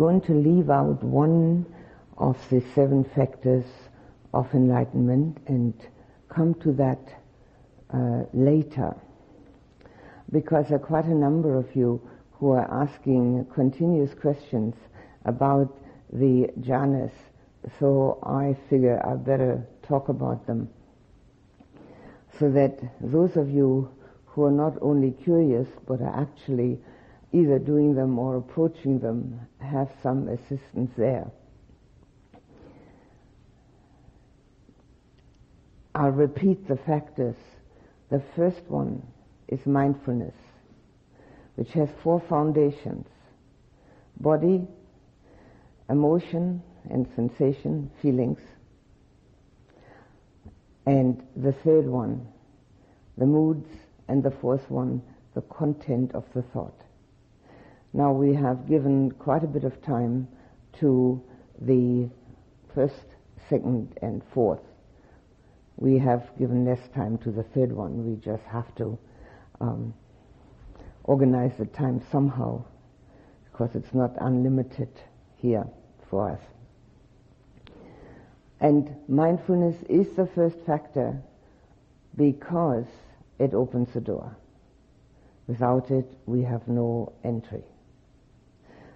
going to leave out one of the seven factors of enlightenment and come to that uh, later. Because there are quite a number of you who are asking continuous questions about the jhanas, so I figure I better talk about them so that those of you who are not only curious but are actually either doing them or approaching them have some assistance there. I'll repeat the factors. The first one is mindfulness, which has four foundations body, emotion and sensation, feelings. And the third one, the moods, and the fourth one, the content of the thought. Now we have given quite a bit of time to the first, second, and fourth. We have given less time to the third one. We just have to um, organize the time somehow because it's not unlimited here for us. And mindfulness is the first factor because it opens the door. Without it, we have no entry.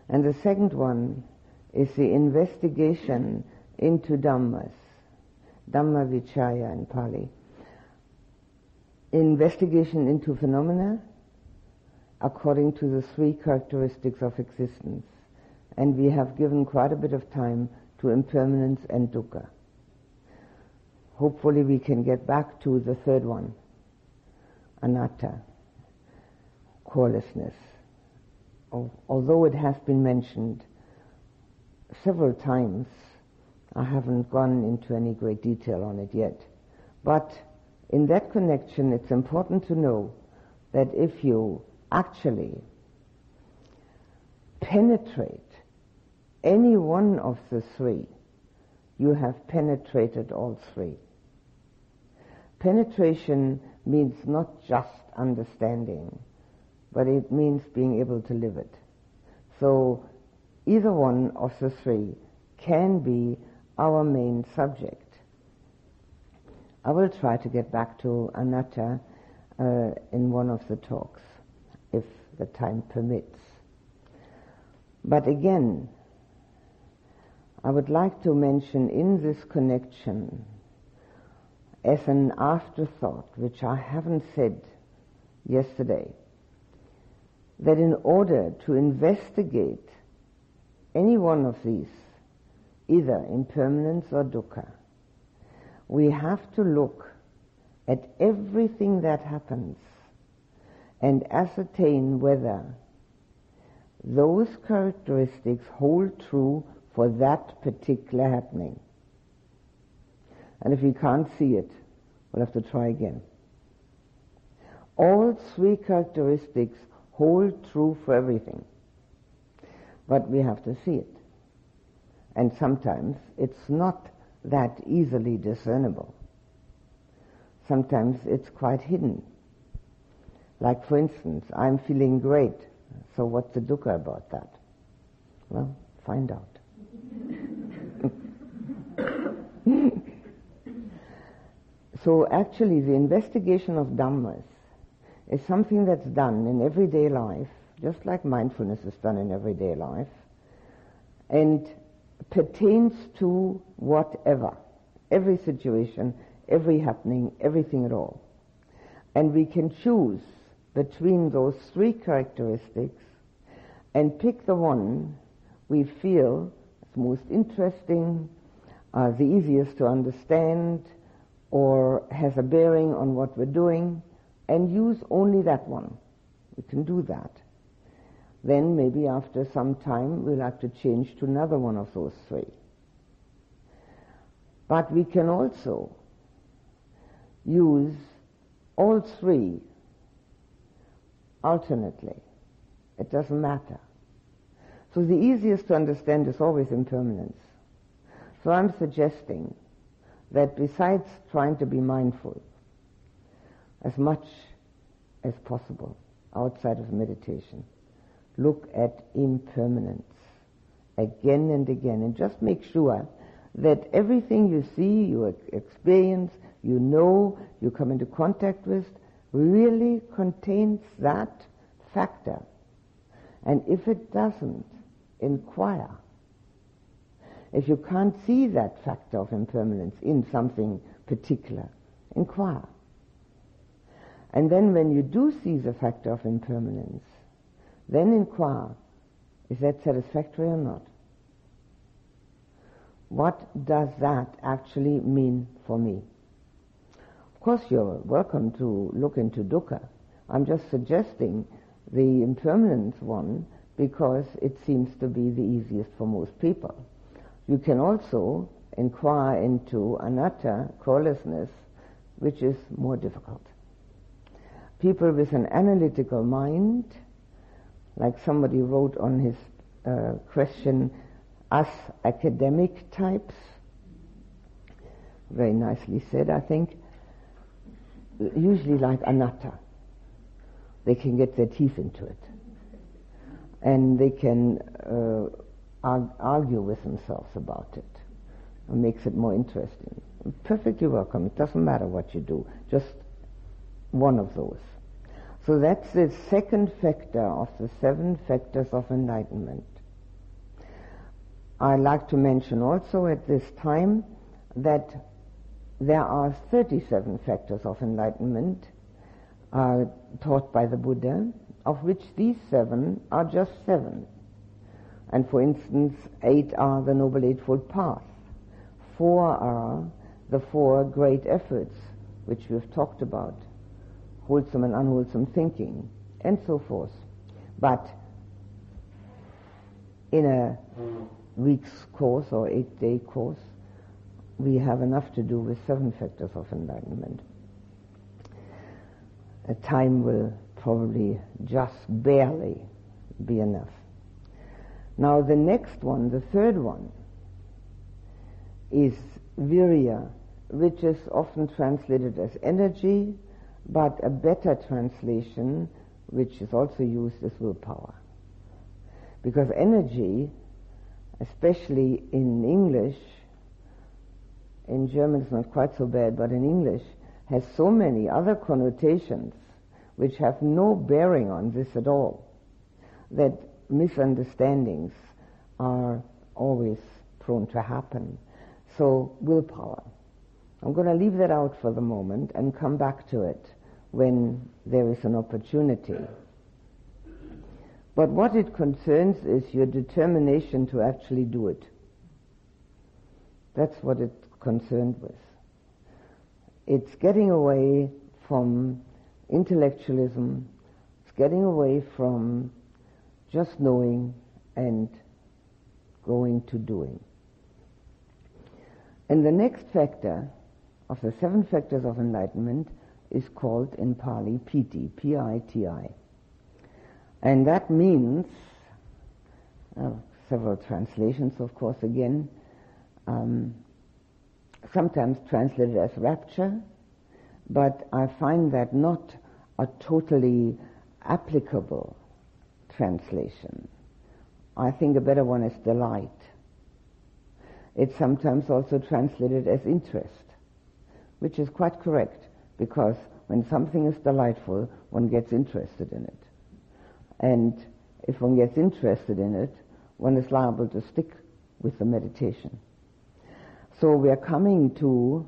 And the second one is the investigation into Dhammas, Dhamma Vichaya in Pali. Investigation into phenomena according to the three characteristics of existence. And we have given quite a bit of time to impermanence and dukkha. Hopefully we can get back to the third one, anatta, corelessness although it has been mentioned several times, I haven't gone into any great detail on it yet. But in that connection, it's important to know that if you actually penetrate any one of the three, you have penetrated all three. Penetration means not just understanding but it means being able to live it. So either one of the three can be our main subject. I will try to get back to anatta uh, in one of the talks, if the time permits. But again, I would like to mention in this connection, as an afterthought, which I haven't said yesterday, that in order to investigate any one of these, either impermanence or dukkha, we have to look at everything that happens and ascertain whether those characteristics hold true for that particular happening. And if we can't see it, we'll have to try again. All three characteristics hold true for everything. But we have to see it. And sometimes it's not that easily discernible. Sometimes it's quite hidden. Like, for instance, I'm feeling great, so what's the dukkha about that? Well, find out. so actually, the investigation of Dhammas is something that's done in everyday life, just like mindfulness is done in everyday life, and pertains to whatever, every situation, every happening, everything at all. And we can choose between those three characteristics and pick the one we feel is most interesting, uh, the easiest to understand, or has a bearing on what we're doing, and use only that one. We can do that. Then maybe after some time we'll have to change to another one of those three. But we can also use all three alternately. It doesn't matter. So the easiest to understand is always impermanence. So I'm suggesting that besides trying to be mindful, as much as possible outside of meditation. Look at impermanence again and again and just make sure that everything you see, you experience, you know, you come into contact with, really contains that factor. And if it doesn't, inquire. If you can't see that factor of impermanence in something particular, inquire. And then when you do see the factor of impermanence, then inquire, is that satisfactory or not? What does that actually mean for me? Of course, you're welcome to look into dukkha. I'm just suggesting the impermanence one because it seems to be the easiest for most people. You can also inquire into anatta, corelessness, which is more difficult. People with an analytical mind, like somebody wrote on his uh, question, us academic types, very nicely said, I think, usually like anatta. They can get their teeth into it. And they can uh, argue with themselves about it. It makes it more interesting. Perfectly welcome. It doesn't matter what you do. Just one of those. So that's the second factor of the seven factors of enlightenment. I like to mention also at this time that there are 37 factors of enlightenment uh, taught by the Buddha, of which these seven are just seven. And for instance, eight are the Noble Eightfold Path. Four are the four great efforts which we've talked about, wholesome and unwholesome thinking, and so forth. But in a week's course or eight day course, we have enough to do with seven factors of enlightenment. A time will probably just barely be enough. Now the next one, the third one, is virya, which is often translated as energy, but a better translation, which is also used as willpower. Because energy especially in English, in German it's not quite so bad, but in English, has so many other connotations which have no bearing on this at all, that misunderstandings are always prone to happen. So, willpower. I'm going to leave that out for the moment and come back to it when there is an opportunity. But what it concerns is your determination to actually do it. That's what it's concerned with. It's getting away from intellectualism. It's getting away from just knowing and going to doing. And the next factor of the seven factors of enlightenment is called in Pali Piti, P-I-T-I. And that means, uh, several translations, of course, again, um, sometimes translated as rapture, but I find that not a totally applicable translation. I think a better one is delight. It's sometimes also translated as interest, which is quite correct, because when something is delightful, one gets interested in it. And if one gets interested in it, one is liable to stick with the meditation. So we are coming to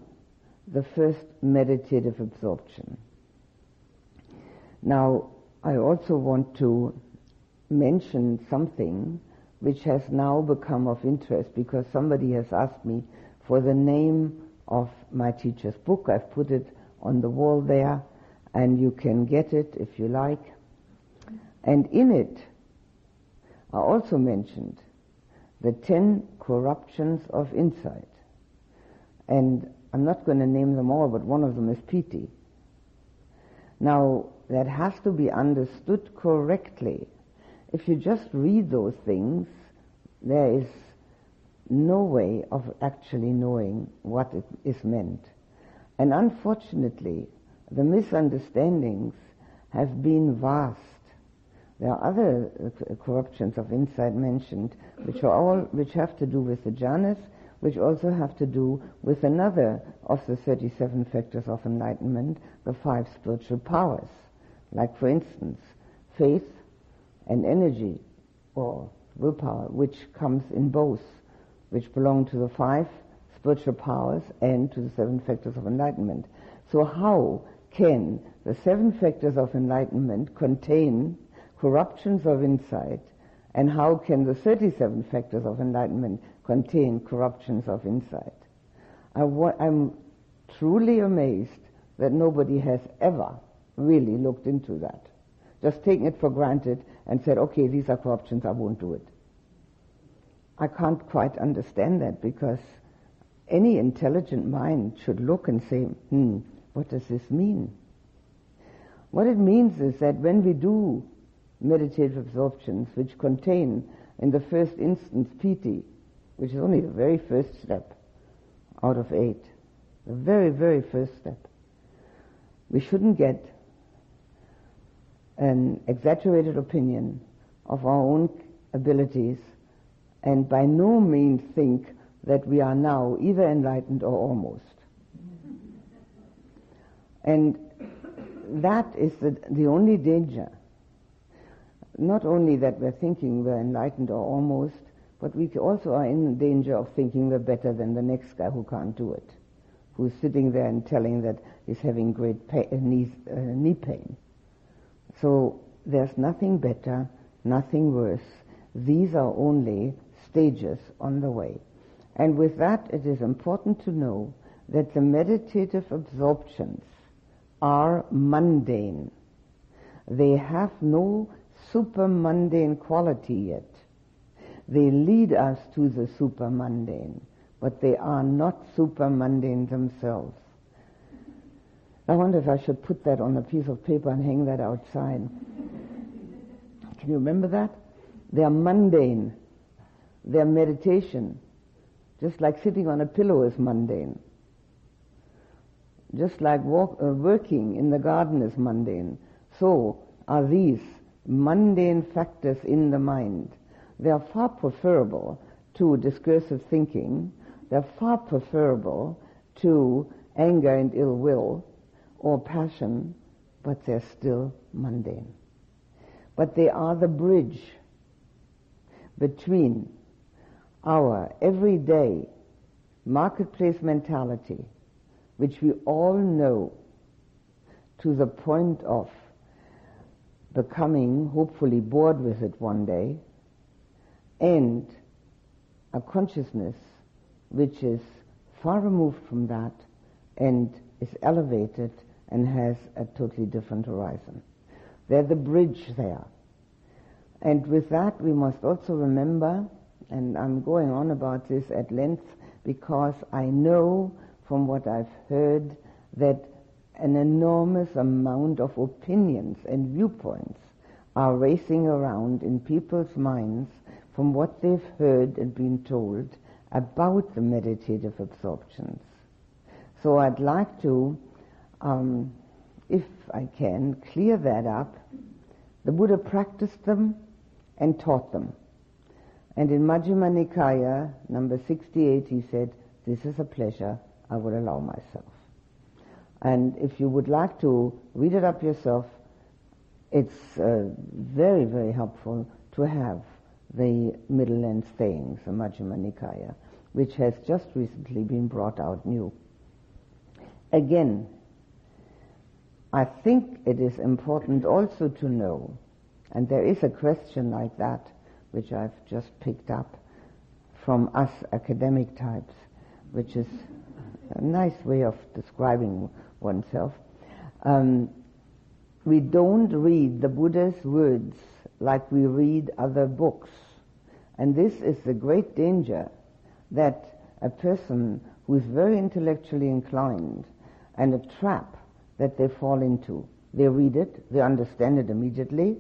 the first meditative absorption. Now, I also want to mention something which has now become of interest because somebody has asked me for the name of my teacher's book. I've put it on the wall there and you can get it if you like. And in it are also mentioned the ten corruptions of insight. And I'm not going to name them all, but one of them is piti. Now, that has to be understood correctly. If you just read those things, there is no way of actually knowing what it is meant. And unfortunately, the misunderstandings have been vast There are other uh, corruptions of insight mentioned, which are all which have to do with the jhanas, which also have to do with another of the 37 factors of enlightenment, the five spiritual powers. Like, for instance, faith and energy, or willpower, which comes in both, which belong to the five spiritual powers and to the seven factors of enlightenment. So how can the seven factors of enlightenment contain corruptions of insight, and how can the 37 factors of enlightenment contain corruptions of insight? I am truly amazed that nobody has ever really looked into that. Just taken it for granted and said, okay, these are corruptions, I won't do it. I can't quite understand that because any intelligent mind should look and say, hmm, what does this mean? What it means is that when we do meditative absorptions, which contain, in the first instance, piti, which is only the very first step out of eight, the very, very first step, we shouldn't get an exaggerated opinion of our own abilities and by no means think that we are now either enlightened or almost. And that is the, the only danger. Not only that we're thinking we're enlightened or almost, but we also are in danger of thinking we're better than the next guy who can't do it, who's sitting there and telling that he's having great pain, uh, knee, uh, knee pain. So there's nothing better, nothing worse. These are only stages on the way. And with that, it is important to know that the meditative absorptions are mundane. They have no super mundane quality yet. They lead us to the super mundane, but they are not super mundane themselves. I wonder if I should put that on a piece of paper and hang that outside. Can you remember that? They are mundane. They are meditation. Just like sitting on a pillow is mundane. Just like walk, uh, working in the garden is mundane. So are these mundane factors in the mind. They are far preferable to discursive thinking. They're far preferable to anger and ill will or passion, but they're still mundane. But they are the bridge between our everyday marketplace mentality, which we all know to the point of becoming hopefully bored with it one day, and a consciousness which is far removed from that and is elevated and has a totally different horizon. They're the bridge there. And with that, we must also remember, and I'm going on about this at length because I know from what I've heard that an enormous amount of opinions and viewpoints are racing around in people's minds from what they've heard and been told about the meditative absorptions. So I'd like to, um, if I can, clear that up. The Buddha practiced them and taught them. And in Majjhima Nikaya, number 68, he said, this is a pleasure I would allow myself. And if you would like to read it up yourself, it's uh, very, very helpful to have the middle length sayings, the Majjhima Nikaya, which has just recently been brought out new. Again, I think it is important also to know, and there is a question like that, which I've just picked up from us academic types, which is a nice way of describing oneself. Um, we don't read the Buddha's words like we read other books. And this is the great danger that a person who is very intellectually inclined and a trap that they fall into. They read it, they understand it immediately,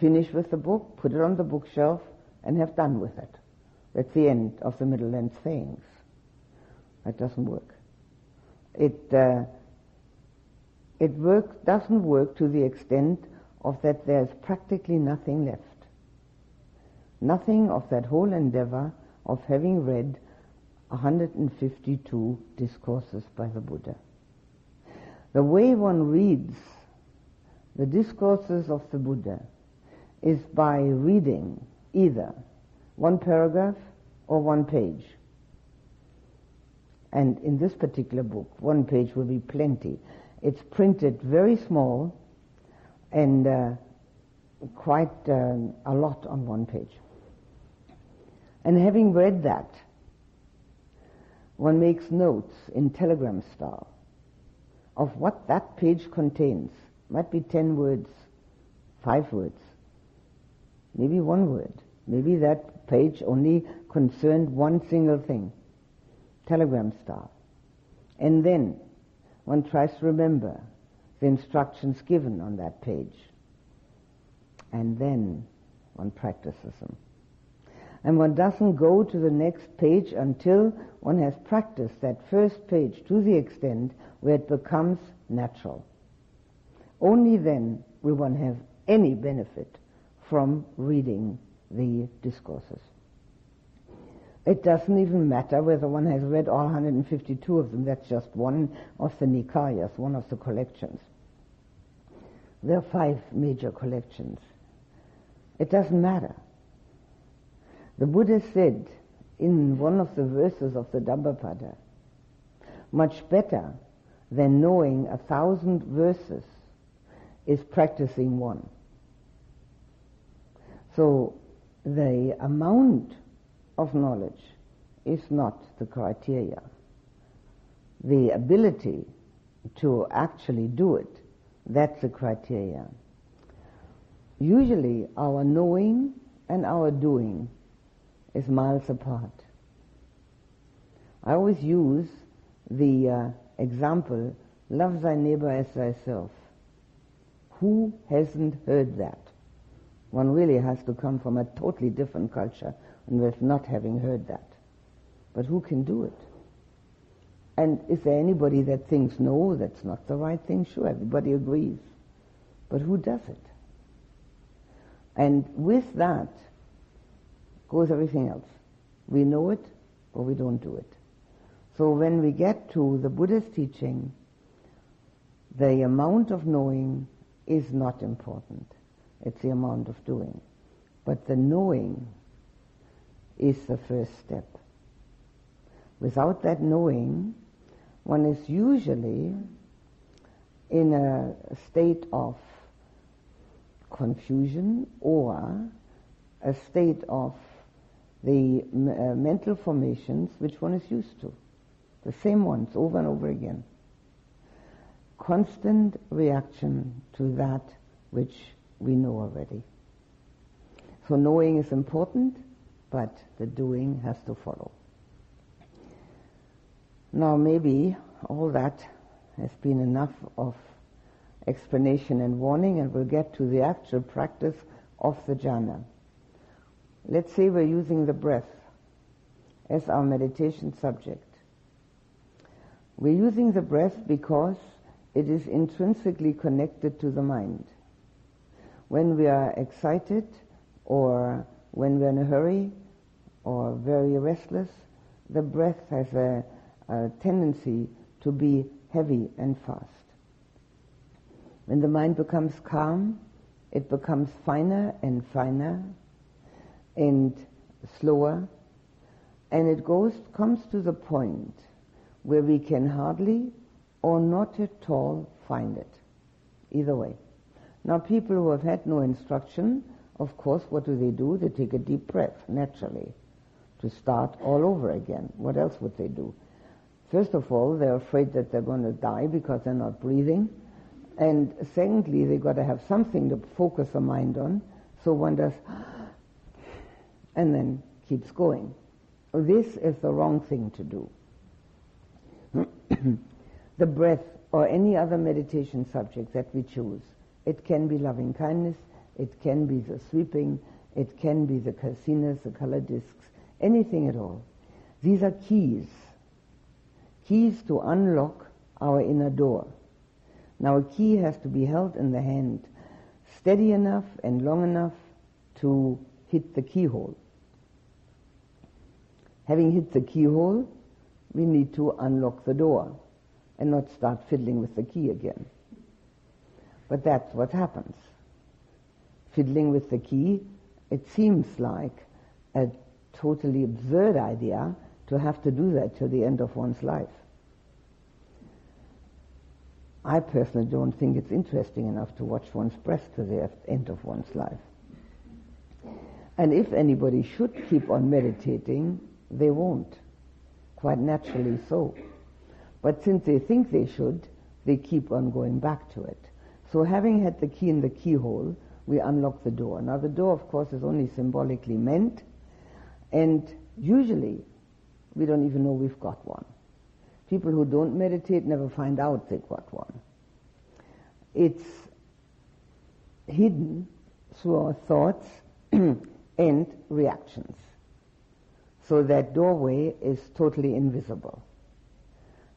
finish with the book, put it on the bookshelf, and have done with it. That's the end of the middle length sayings. That doesn't work. It uh, it work, doesn't work to the extent of that there's practically nothing left. Nothing of that whole endeavor of having read 152 discourses by the Buddha. The way one reads the discourses of the Buddha is by reading either one paragraph or one page. And in this particular book, one page will be plenty. It's printed very small and uh, quite uh, a lot on one page. And having read that, one makes notes in telegram style of what that page contains. Might be ten words, five words, maybe one word. Maybe that page only concerned one single thing, telegram style. And then one tries to remember the instructions given on that page. And then one practices them. And one doesn't go to the next page until one has practiced that first page to the extent where it becomes natural. Only then will one have any benefit from reading the discourses. It doesn't even matter whether one has read all 152 of them. That's just one of the Nikayas, one of the collections. There are five major collections. It doesn't matter. The Buddha said in one of the verses of the Dhammapada, much better than knowing a thousand verses is practicing one. So the amount of knowledge is not the criteria. The ability to actually do it, that's the criteria. Usually our knowing and our doing is miles apart. I always use the uh, example, love thy neighbor as thyself. Who hasn't heard that? One really has to come from a totally different culture and with not having heard that. But who can do it? And is there anybody that thinks, no, that's not the right thing? Sure, everybody agrees. But who does it? And with that goes everything else. We know it or we don't do it. So when we get to the Buddha's teaching, the amount of knowing is not important. It's the amount of doing. But the knowing is the first step. Without that knowing, one is usually in a state of confusion or a state of the uh, mental formations which one is used to. The same ones over and over again. Constant reaction to that which we know already. So knowing is important, but the doing has to follow. Now maybe all that has been enough of explanation and warning and we'll get to the actual practice of the jhana. Let's say we're using the breath as our meditation subject. We're using the breath because it is intrinsically connected to the mind. When we are excited or when we're in a hurry or very restless, the breath has a, a tendency to be heavy and fast. When the mind becomes calm, it becomes finer and finer and slower, and it goes comes to the point where we can hardly or not at all find it. Either way. Now people who have had no instruction, of course, what do they do? They take a deep breath, naturally, to start all over again. What else would they do? First of all, they're afraid that they're going to die because they're not breathing. And secondly, they've got to have something to focus the mind on. So one does and then keeps going. This is the wrong thing to do. the breath or any other meditation subject that we choose, it can be loving kindness, it can be the sweeping, it can be the kasinas, the color discs, anything at all. These are keys. Keys to unlock our inner door. Now a key has to be held in the hand steady enough and long enough to hit the keyhole. Having hit the keyhole, we need to unlock the door and not start fiddling with the key again. But that's what happens. Fiddling with the key, it seems like a totally absurd idea to have to do that till the end of one's life. I personally don't think it's interesting enough to watch one's breath to the end of one's life. And if anybody should keep on meditating, they won't. Quite naturally so. But since they think they should, they keep on going back to it. So having had the key in the keyhole, we unlock the door. Now the door, of course, is only symbolically meant, and usually we don't even know we've got one. People who don't meditate never find out they've got one. It's hidden through our thoughts and reactions. So that doorway is totally invisible.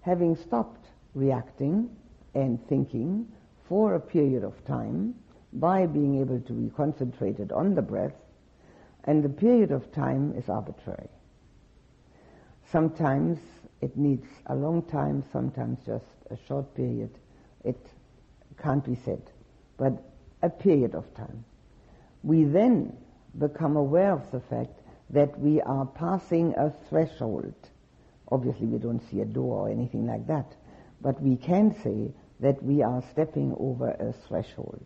Having stopped reacting and thinking for a period of time by being able to be concentrated on the breath, and the period of time is arbitrary. Sometimes it needs a long time, sometimes just a short period. It can't be said, but a period of time. We then become aware of the fact that we are passing a threshold. Obviously, we don't see a door or anything like that, but we can say that we are stepping over a threshold.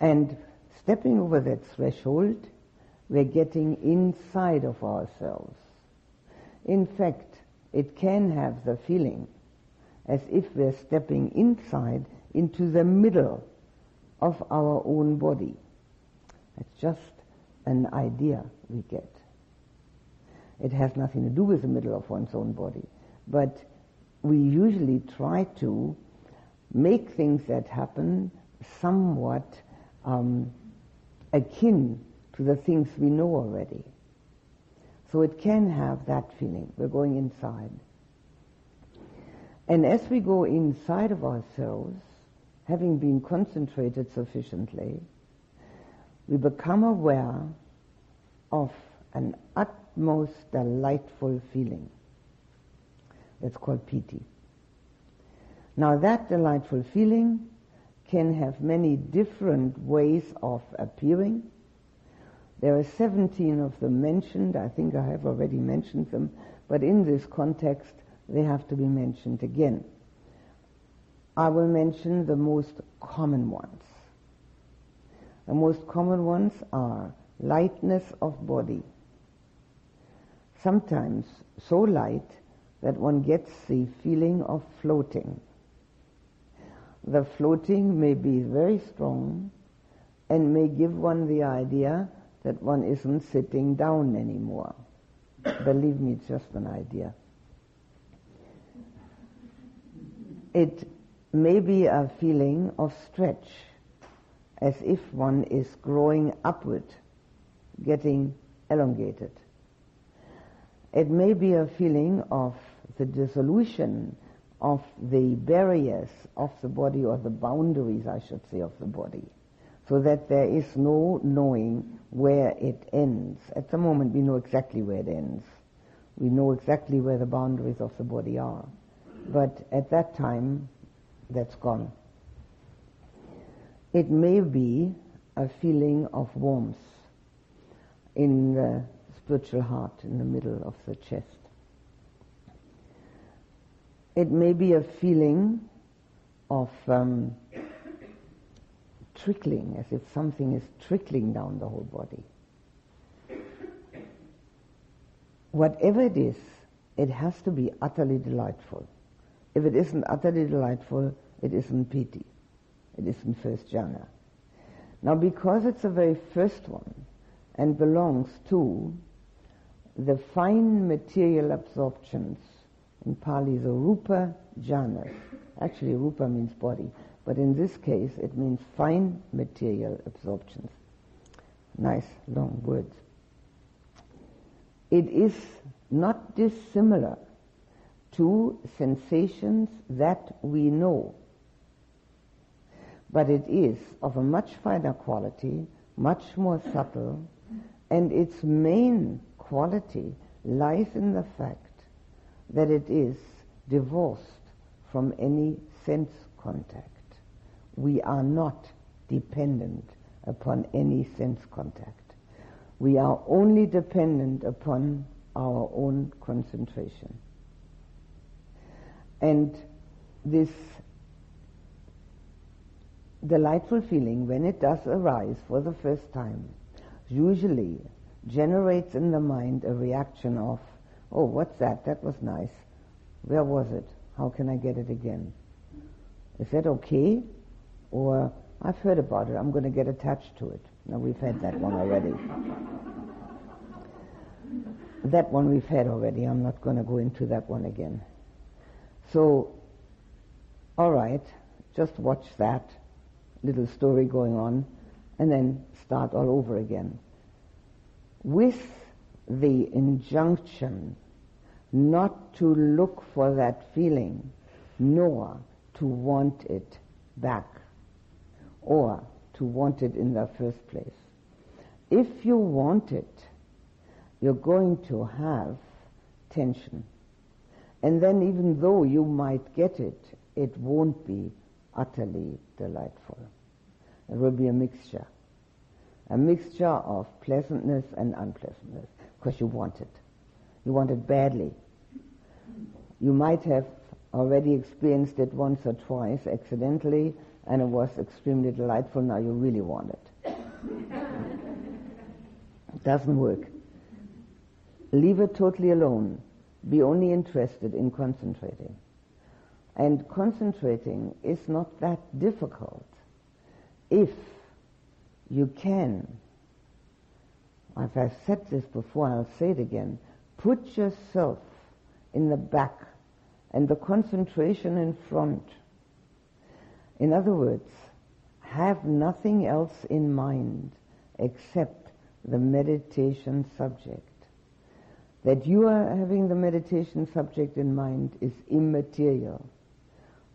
And stepping over that threshold, we're getting inside of ourselves. In fact, it can have the feeling as if we're stepping inside into the middle of our own body. It's just an idea we get. It has nothing to do with the middle of one's own body. But we usually try to make things that happen somewhat um, akin to the things we know already. So it can have that feeling. We're going inside. And as we go inside of ourselves, having been concentrated sufficiently, we become aware of an utmost delightful feeling. It's called piti. Now that delightful feeling can have many different ways of appearing. There are 17 of them mentioned. I think I have already mentioned them. But in this context, they have to be mentioned again. I will mention the most common ones. The most common ones are lightness of body. Sometimes so light that one gets the feeling of floating the floating may be very strong and may give one the idea that one isn't sitting down anymore. Believe me, it's just an idea. It may be a feeling of stretch, as if one is growing upward, getting elongated. It may be a feeling of the dissolution of the barriers of the body or the boundaries, I should say, of the body, so that there is no knowing where it ends. At the moment, we know exactly where it ends. We know exactly where the boundaries of the body are. But at that time, that's gone. It may be a feeling of warmth in the spiritual heart, in the middle of the chest. It may be a feeling of um, trickling, as if something is trickling down the whole body. Whatever it is, it has to be utterly delightful. If it isn't utterly delightful, it isn't piti. It isn't first jhana. Now, because it's the very first one and belongs to the fine material absorptions in Pali the Rupa Jhanas. Actually, Rupa means body, but in this case it means fine material absorptions. Nice long words. It is not dissimilar to sensations that we know. but it is of a much finer quality, much more subtle, and its main quality lies in the fact that it is divorced from any sense contact. We are not dependent upon any sense contact. We are only dependent upon our own concentration. And this delightful feeling, when it does arise for the first time, usually generates in the mind a reaction of, oh, what's that? That was nice. Where was it? How can I get it again? Is that okay? Or I've heard about it. I'm going to get attached to it. Now we've had that one already. that one we've had already. I'm not going to go into that one again. So, all right, just watch that little story going on and then start all over again. With the injunction not to look for that feeling, nor to want it back, or to want it in the first place. If you want it, you're going to have tension. And then even though you might get it, it won't be utterly delightful. It will be a mixture. A mixture of pleasantness and unpleasantness, because you want it. You want it badly. You might have already experienced it once or twice accidentally, and it was extremely delightful. Now you really want it. it doesn't work. Leave it totally alone. Be only interested in concentrating. And concentrating is not that difficult if you can. If I've said this before, I'll say it again. Put yourself in the back and the concentration in front. In other words, have nothing else in mind except the meditation subject. That you are having the meditation subject in mind is immaterial.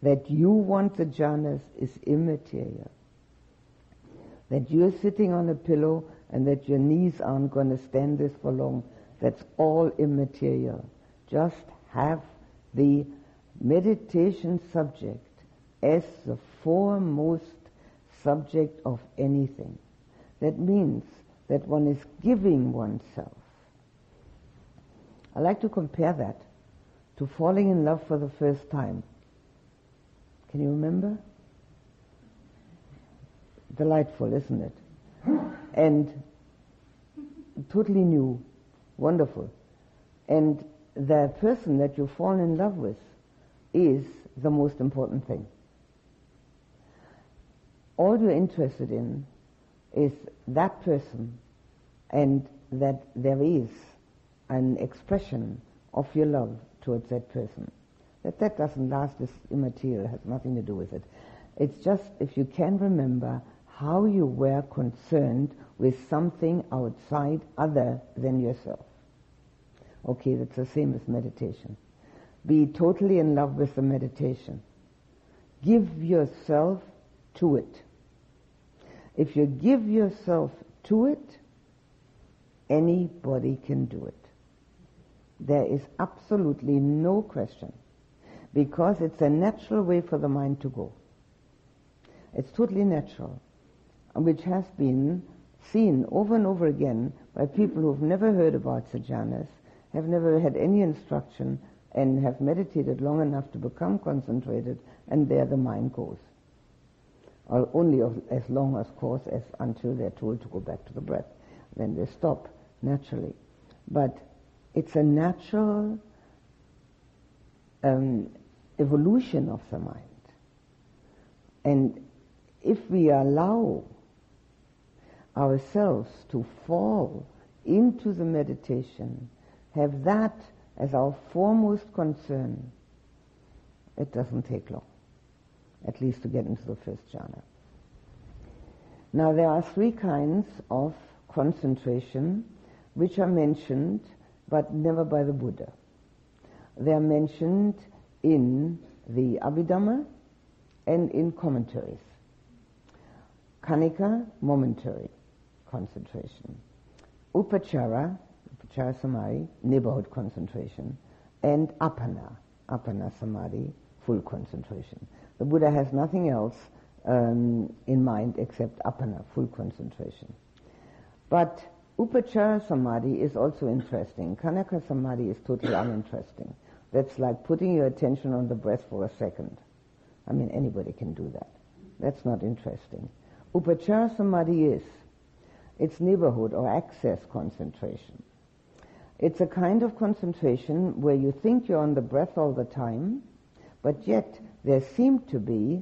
That you want the jhanas is immaterial. That you're sitting on a pillow and that your knees aren't going to stand this for long, that's all immaterial. Just have the meditation subject as the foremost subject of anything. That means that one is giving oneself. I like to compare that to falling in love for the first time. Can you remember? Delightful, isn't it? And totally new, wonderful. And the person that you fall in love with is the most important thing all you're interested in is that person and that there is an expression of your love towards that person. That that doesn't last is immaterial, has nothing to do with it. It's just if you can remember how you were concerned with something outside other than yourself. Okay, that's the same as meditation. Be totally in love with the meditation. Give yourself to it. If you give yourself to it, anybody can do it. There is absolutely no question because it's a natural way for the mind to go. It's totally natural, which has been seen over and over again by people who've never heard about sajanas, have never had any instruction, and have meditated long enough to become concentrated, and there the mind goes or only as long, of course, as until they're told to go back to the breath. Then they stop naturally. But it's a natural um, evolution of the mind. And if we allow ourselves to fall into the meditation, have that as our foremost concern, it doesn't take long at least to get into the first jhana. Now there are three kinds of concentration which are mentioned but never by the Buddha. They are mentioned in the Abhidhamma and in commentaries. Khanika, momentary concentration. Upachara, upachara samadhi, neighborhood concentration. And appana, appana samadhi, full concentration. The Buddha has nothing else um, in mind except appana, full concentration. But upachara samadhi is also interesting. Khanika samadhi is totally uninteresting. That's like putting your attention on the breath for a second. I mean, anybody can do that. That's not interesting. Upachara samadhi is. It's neighborhood or access concentration. It's a kind of concentration where you think you're on the breath all the time, but yet there seem to be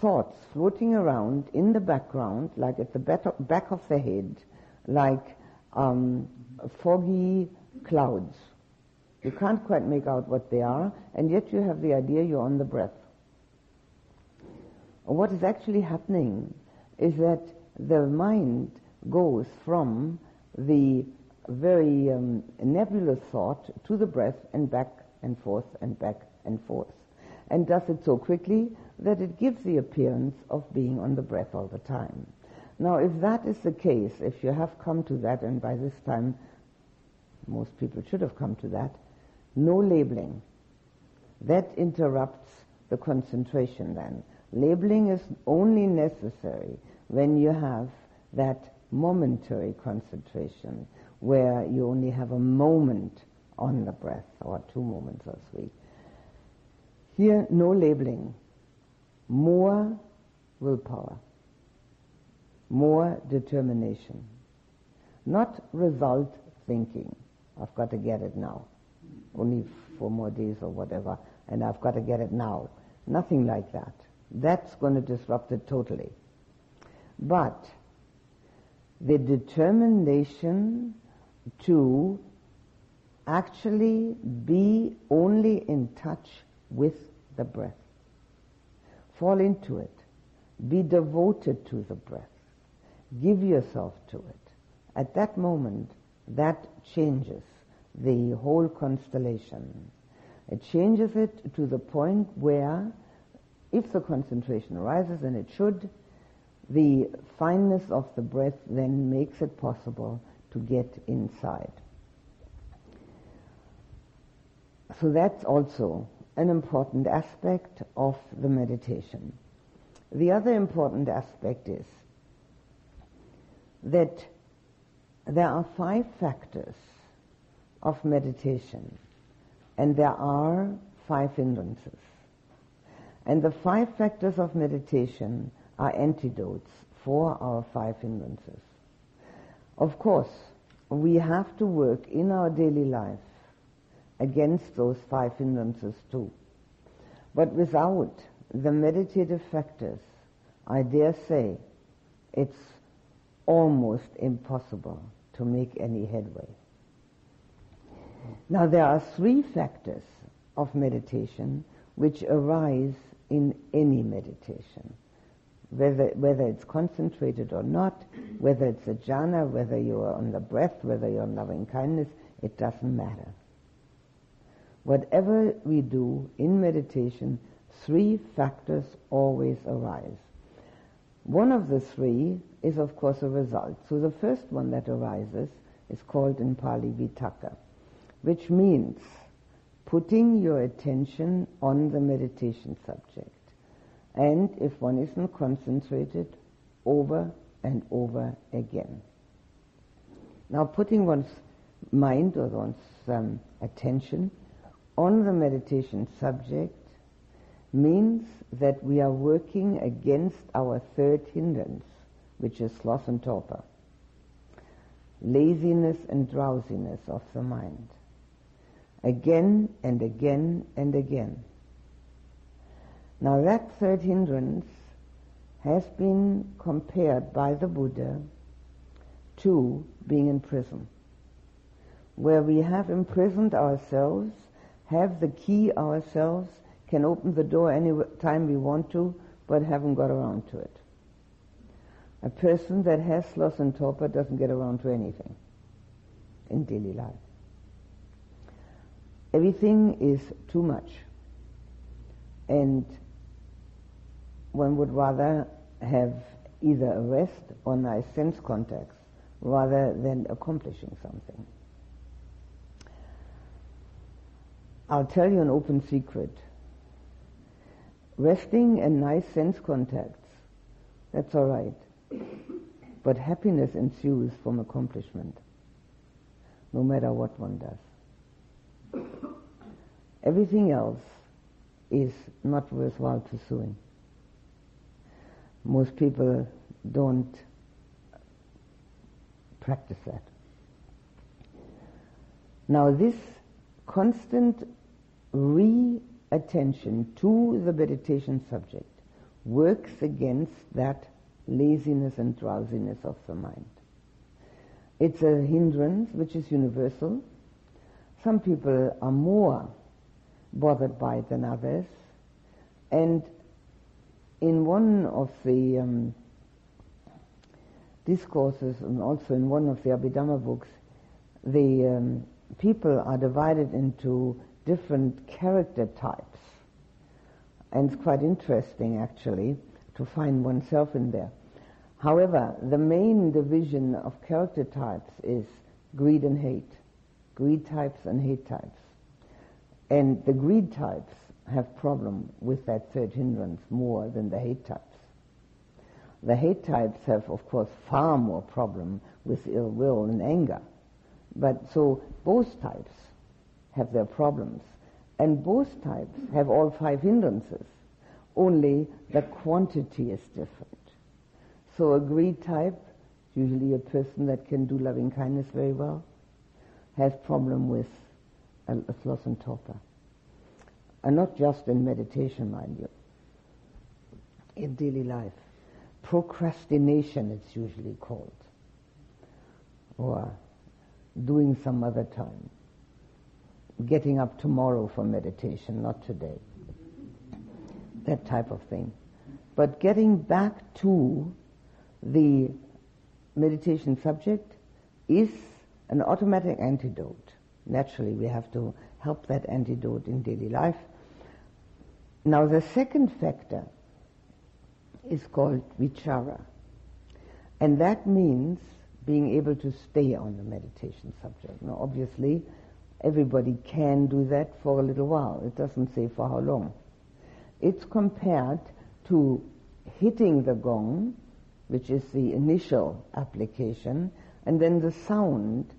thoughts floating around in the background, like at the back of the head, like um, foggy clouds. You can't quite make out what they are, and yet you have the idea you're on the breath. What is actually happening is that the mind goes from the very um, nebulous thought to the breath and back and forth and back and forth, and does it so quickly that it gives the appearance of being on the breath all the time. Now, if that is the case, if you have come to that, and by this time most people should have come to that, no labeling. That interrupts the concentration then. Labeling is only necessary when you have that momentary concentration where you only have a moment on the breath or two moments or three. Here, no labeling. More willpower. More determination. Not result thinking. I've got to get it now. Only four more days or whatever, and I've got to get it now. Nothing like that. That's going to disrupt it totally. But the determination to actually be only in touch with the breath. Fall into it. Be devoted to the breath. Give yourself to it. At that moment, that changes the whole constellation. It changes it to the point where if the concentration arises, and it should, the fineness of the breath then makes it possible to get inside. So that's also an important aspect of the meditation. The other important aspect is that there are five factors of meditation and there are five hindrances. And the five factors of meditation are antidotes for our five hindrances. Of course, we have to work in our daily life against those five hindrances too. But without the meditative factors, I dare say it's almost impossible to make any headway. Now there are three factors of meditation which arise in any meditation. Whether, whether it's concentrated or not, whether it's a jhana, whether you're on the breath, whether you're on loving kindness, it doesn't matter. Whatever we do in meditation, three factors always arise. One of the three is of course a result. So the first one that arises is called in Pali Vitakka, which means putting your attention on the meditation subject. And if one isn't concentrated, over and over again. Now putting one's mind or one's um, attention on the meditation subject means that we are working against our third hindrance, which is sloth and torpor, laziness and drowsiness of the mind, again and again and again. Now that third hindrance has been compared by the Buddha to being in prison, where we have imprisoned ourselves, have the key ourselves, can open the door any time we want to, but haven't got around to it. A person that has sloth and torpor doesn't get around to anything in daily life. Everything is too much. And one would rather have either a rest or nice sense contacts rather than accomplishing something. I'll tell you an open secret. Resting and nice sense contacts, that's all right. But happiness ensues from accomplishment, no matter what one does. Everything else is not worthwhile pursuing. Most people don't practice that. Now, this constant re-attention to the meditation subject works against that laziness and drowsiness of the mind. It's a hindrance which is universal. Some people are more bothered by it than others. And in one of the um, discourses and also in one of the Abhidhamma books, the um, people are divided into different character types. And it's quite interesting actually to find oneself in there. However, the main division of character types is greed and hate. Greed types and hate types. And the greed types have problem with that third hindrance more than the hate types. The hate types have, of course, far more problem with ill will and anger. But so both types have their problems. And both types have all five hindrances. Only the quantity is different. So a greed type, usually a person that can do loving kindness very well, has problem with a, a sloth and torpor. And not just in meditation, mind you. In daily life. Procrastination, it's usually called. Or doing some other time. Getting up tomorrow for meditation, not today. That type of thing. But getting back to the meditation subject is an automatic antidote. Naturally, we have to help that antidote in daily life. Now, the second factor is called vichara. And that means being able to stay on the meditation subject. Now, obviously, everybody can do that for a little while. It doesn't say for how long. It's compared to hitting the gong, which is the initial application, and then the sound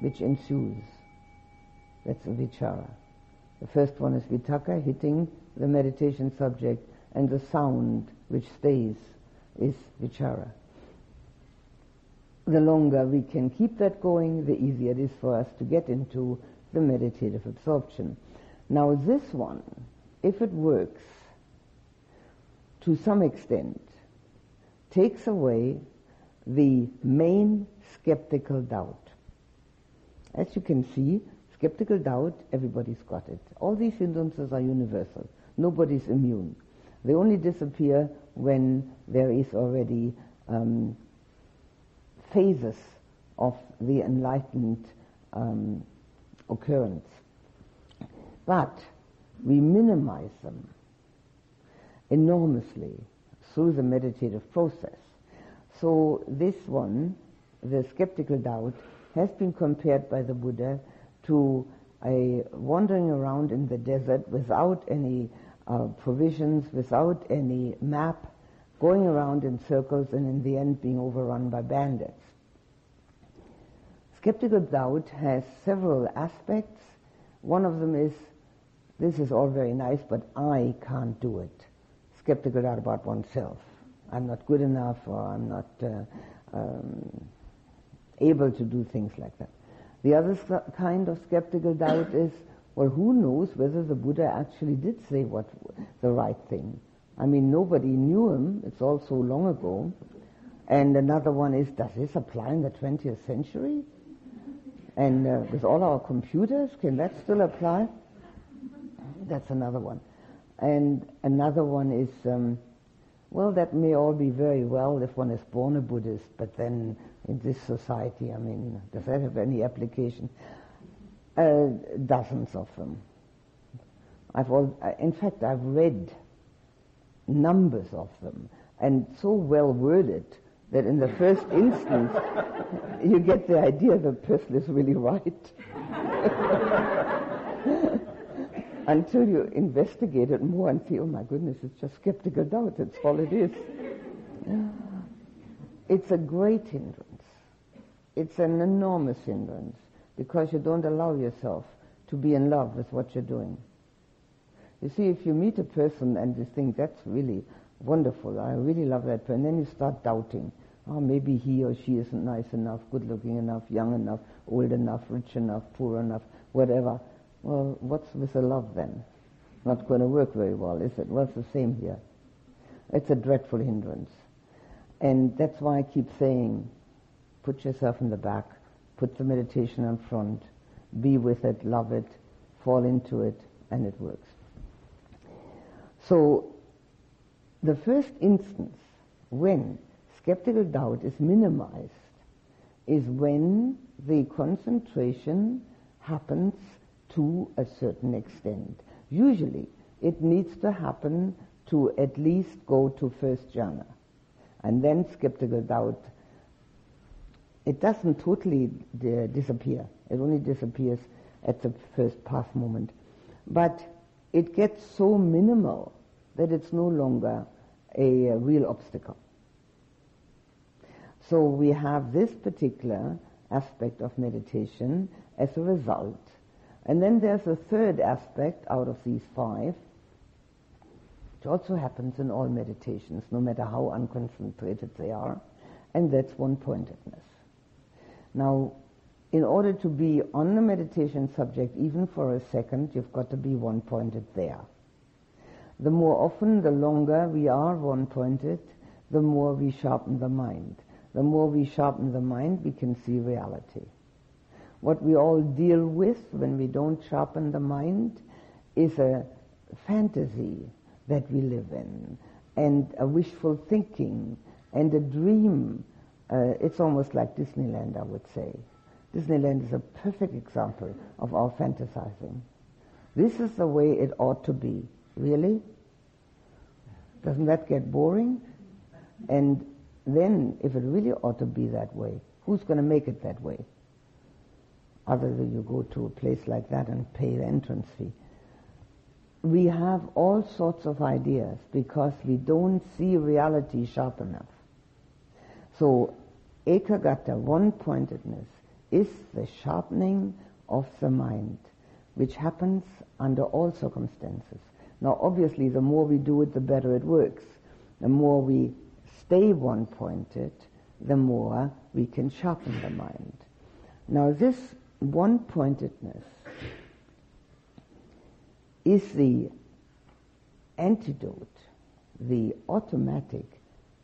which ensues. That's vichara. The first one is vitakka, hitting the meditation subject, and the sound which stays is vichara. The longer we can keep that going, the easier it is for us to get into the meditative absorption. Now this one, if it works to some extent, takes away the main skeptical doubt. As you can see, skeptical doubt, everybody's got it. All these hindrances are universal. Nobody's immune. They only disappear when there is already um, phases of the enlightened um, occurrence. But we minimize them enormously through the meditative process. So this one, the skeptical doubt, has been compared by the Buddha to a wandering around in the desert without any uh, provisions, without any map, going around in circles and in the end being overrun by bandits. Skeptical doubt has several aspects. One of them is, this is all very nice, but I can't do it. Skeptical doubt about oneself. I'm not good enough or I'm not uh, um, able to do things like that. The other kind of skeptical doubt is, well, who knows whether the Buddha actually did say what the right thing? I mean, nobody knew him. It's all so long ago. And another one is, does this apply in the 20th century? And uh, with all our computers, can that still apply? That's another one. And another one is, um, well, that may all be very well if one is born a Buddhist, but then in this society, I mean, does that have any application? Uh, dozens of them. I've all, uh, in fact, I've read numbers of them, and so well worded that in the first instance you get the idea the person is really right. Until you investigate it more and see, oh my goodness, it's just skeptical doubt. That's all it is. It's a great hindrance. It's an enormous hindrance because you don't allow yourself to be in love with what you're doing. You see, if you meet a person and you think that's really wonderful, I really love that person, then you start doubting. Oh, maybe he or she isn't nice enough, good looking enough, young enough, old enough, rich enough, poor enough, whatever. Well, what's with the love then? Not going to work very well, is it? Well, it's the same here. It's a dreadful hindrance. And that's why I keep saying, put yourself in the back, put the meditation in front, be with it, love it, fall into it, and it works. So, the first instance when skeptical doubt is minimized is when the concentration happens to a certain extent. Usually, it needs to happen to at least go to first jhana. And then skeptical doubt, it doesn't totally disappear. It only disappears at the first path moment. But it gets so minimal that it's no longer a, a real obstacle. So we have this particular aspect of meditation as a result. And then there's a third aspect out of these five, which also happens in all meditations, no matter how unconcentrated they are, and that's one-pointedness. Now, in order to be on the meditation subject, even for a second, you've got to be one-pointed there. The more often, the longer we are one-pointed, the more we sharpen the mind. The more we sharpen the mind, we can see reality. What we all deal with when we don't sharpen the mind is a fantasy that we live in, and a wishful thinking, and a dream. Uh, it's almost like Disneyland, I would say. Disneyland is a perfect example of our fantasizing. This is the way it ought to be. Really? Doesn't that get boring? And then, if it really ought to be that way, who's going to make it that way? Other than you go to a place like that and pay the entrance fee. We have all sorts of ideas because we don't see reality sharp enough. So, ekaggata, one-pointedness, is the sharpening of the mind, which happens under all circumstances. Now, obviously, the more we do it, the better it works. The more we stay one-pointed, the more we can sharpen the mind. Now, this one-pointedness is the antidote, the automatic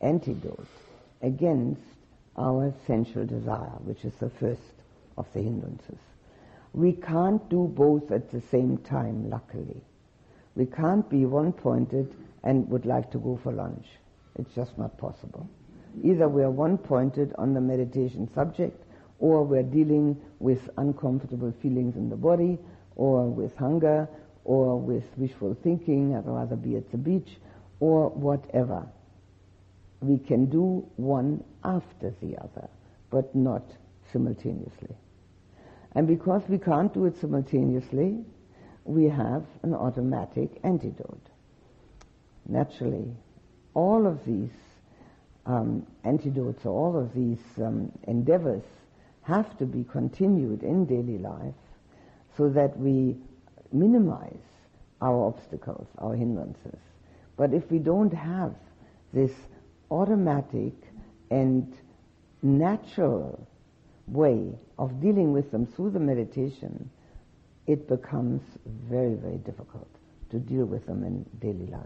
antidote against our sensual desire, which is the first of the hindrances. We can't do both at the same time, luckily. We can't be one-pointed and would like to go for lunch. It's just not possible. Either we are one-pointed on the meditation subject, or we're dealing with uncomfortable feelings in the body, or with hunger, or with wishful thinking, I'd rather be at the beach, or whatever. We can do one after the other, but not simultaneously. And because we can't do it simultaneously, we have an automatic antidote. Naturally, all of these um, antidotes, all of these um, endeavors have to be continued in daily life so that we minimize our obstacles, our hindrances. But if we don't have this automatic and natural way of dealing with them through the meditation, it becomes very, very difficult to deal with them in daily life.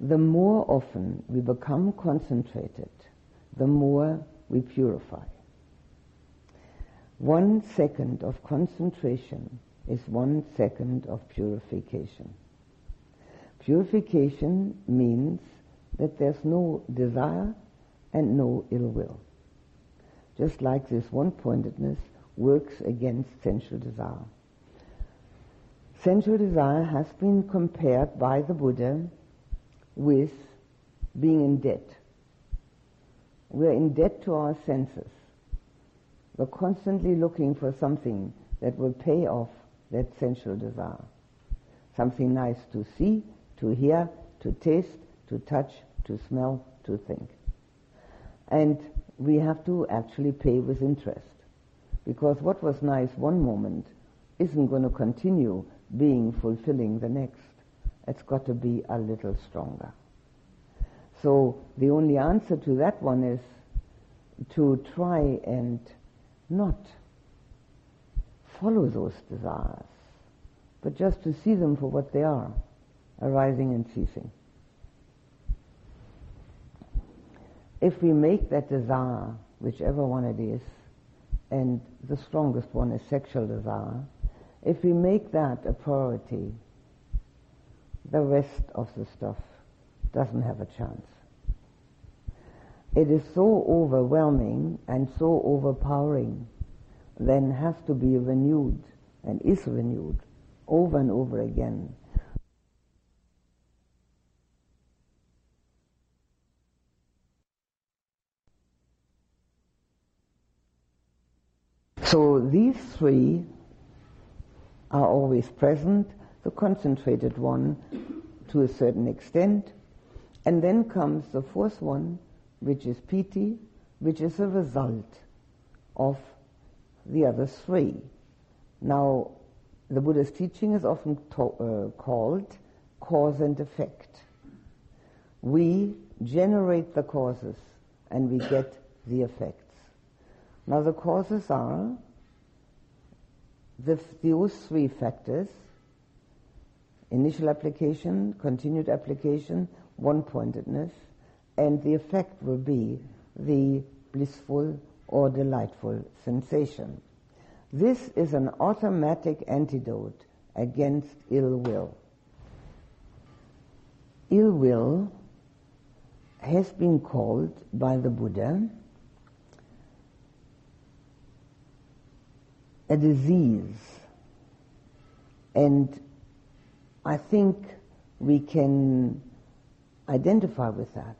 The more often we become concentrated, the more we purify. One second of concentration is one second of purification. Purification means that there's no desire and no ill will. Just like this one-pointedness works against sensual desire. Sensual desire has been compared by the Buddha with being in debt. We're in debt to our senses. We're constantly looking for something that will pay off that sensual desire. Something nice to see, to hear, to taste, to touch, to smell, to think. And we have to actually pay with interest. Because what was nice one moment isn't going to continue being fulfilling the next. It's got to be a little stronger. So the only answer to that one is to try and not follow those desires, but just to see them for what they are, arising and ceasing. If we make that desire, whichever one it is, and the strongest one is sexual desire, if we make that a priority, the rest of the stuff doesn't have a chance. It is so overwhelming and so overpowering, then has to be renewed and is renewed over and over again. So these three are always present, the concentrated one to a certain extent, and then comes the fourth one, which is piti, which is a result of the other three. Now, the Buddha's teaching is often to- uh, called cause and effect. We generate the causes and we get the effects. Now, the causes are the, those three factors initial application, continued application, one pointedness, and the effect will be the blissful or delightful sensation. This is an automatic antidote against ill will. Ill will has been called by the Buddha a disease. And I think we can identify with that.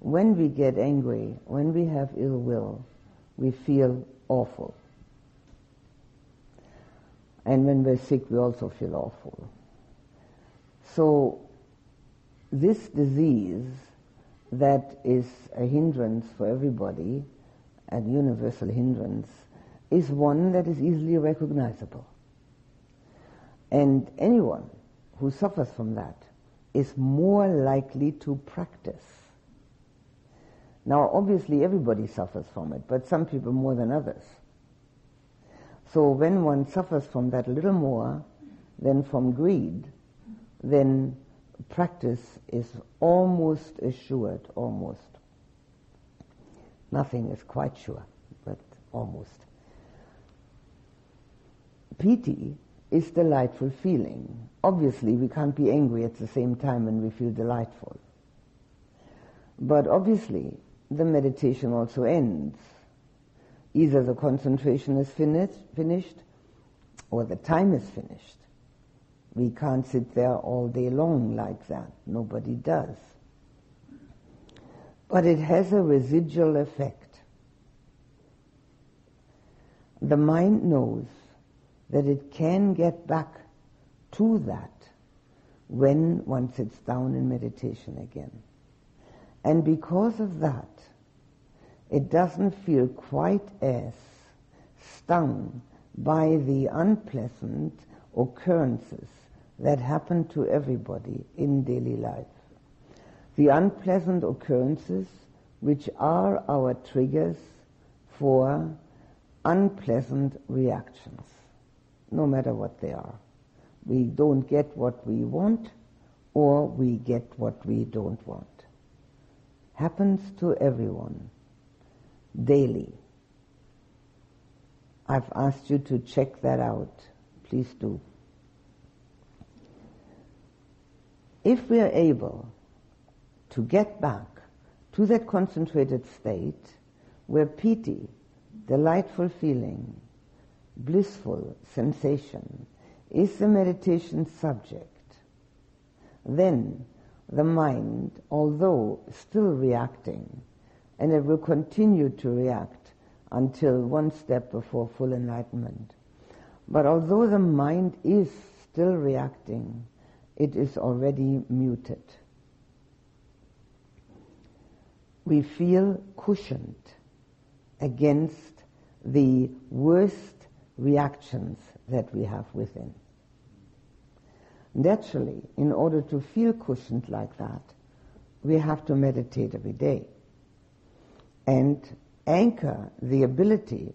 When we get angry, when we have ill will, we feel awful. And when we're sick, we also feel awful. So, this disease that is a hindrance for everybody, a universal hindrance, is one that is easily recognizable. And anyone who suffers from that is more likely to practice. Now, obviously, everybody suffers from it, but some people more than others. So, when one suffers from that a little more than from greed, then practice is almost assured, almost. Nothing is quite sure, but almost. Piti is delightful feeling. Obviously, we can't be angry at the same time when we feel delightful. But obviously, the meditation also ends. Either the concentration is finished, finished or the time is finished. We can't sit there all day long like that. Nobody does. But it has a residual effect. The mind knows that it can get back to that when one sits down in meditation again. And because of that, it doesn't feel quite as stung by the unpleasant occurrences that happen to everybody in daily life. The unpleasant occurrences which are our triggers for unpleasant reactions no matter what they are. We don't get what we want, or we get what we don't want. Happens to everyone, daily. I've asked you to check that out. Please do. If we are able to get back to that concentrated state where piti, delightful feeling, blissful sensation is the meditation subject, then the mind, although still reacting, and it will continue to react until one step before full enlightenment. But although the mind is still reacting, it is already muted. We feel cushioned against the worst reactions that we have within. Naturally, in order to feel cushioned like that, we have to meditate every day and anchor the ability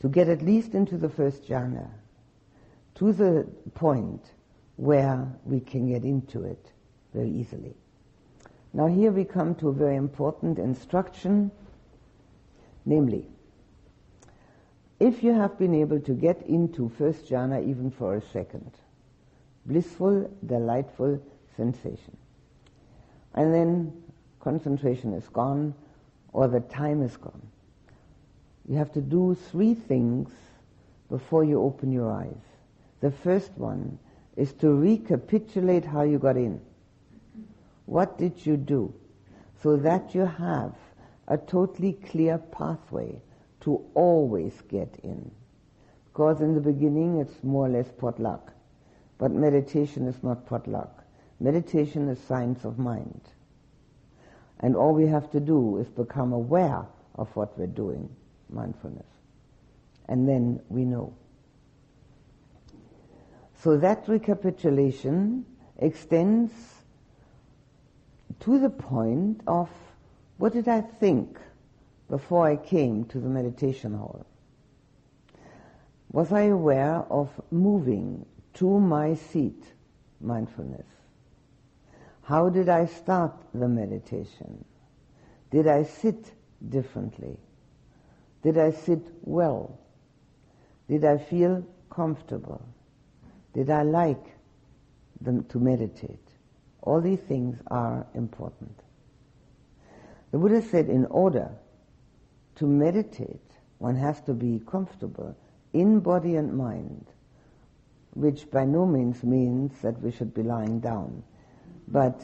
to get at least into the first jhana to the point where we can get into it very easily. Now here we come to a very important instruction, namely, if you have been able to get into first jhana even for a second, blissful, delightful sensation, and then concentration is gone or the time is gone, you have to do three things before you open your eyes. The first one is to recapitulate how you got in. What did you do? So that you have a totally clear pathway to always get in. Because in the beginning it's more or less potluck. But meditation is not potluck. Meditation is science of mind. And all we have to do is become aware of what we're doing, mindfulness. And then we know. So that recapitulation extends to the point of what did I think before I came to the meditation hall? Was I aware of moving to my seat, mindfulness? How did I start the meditation? Did I sit differently? Did I sit well? Did I feel comfortable? Did I like them to meditate? All these things are important. The Buddha said in order to meditate, one has to be comfortable in body and mind, which by no means means that we should be lying down, but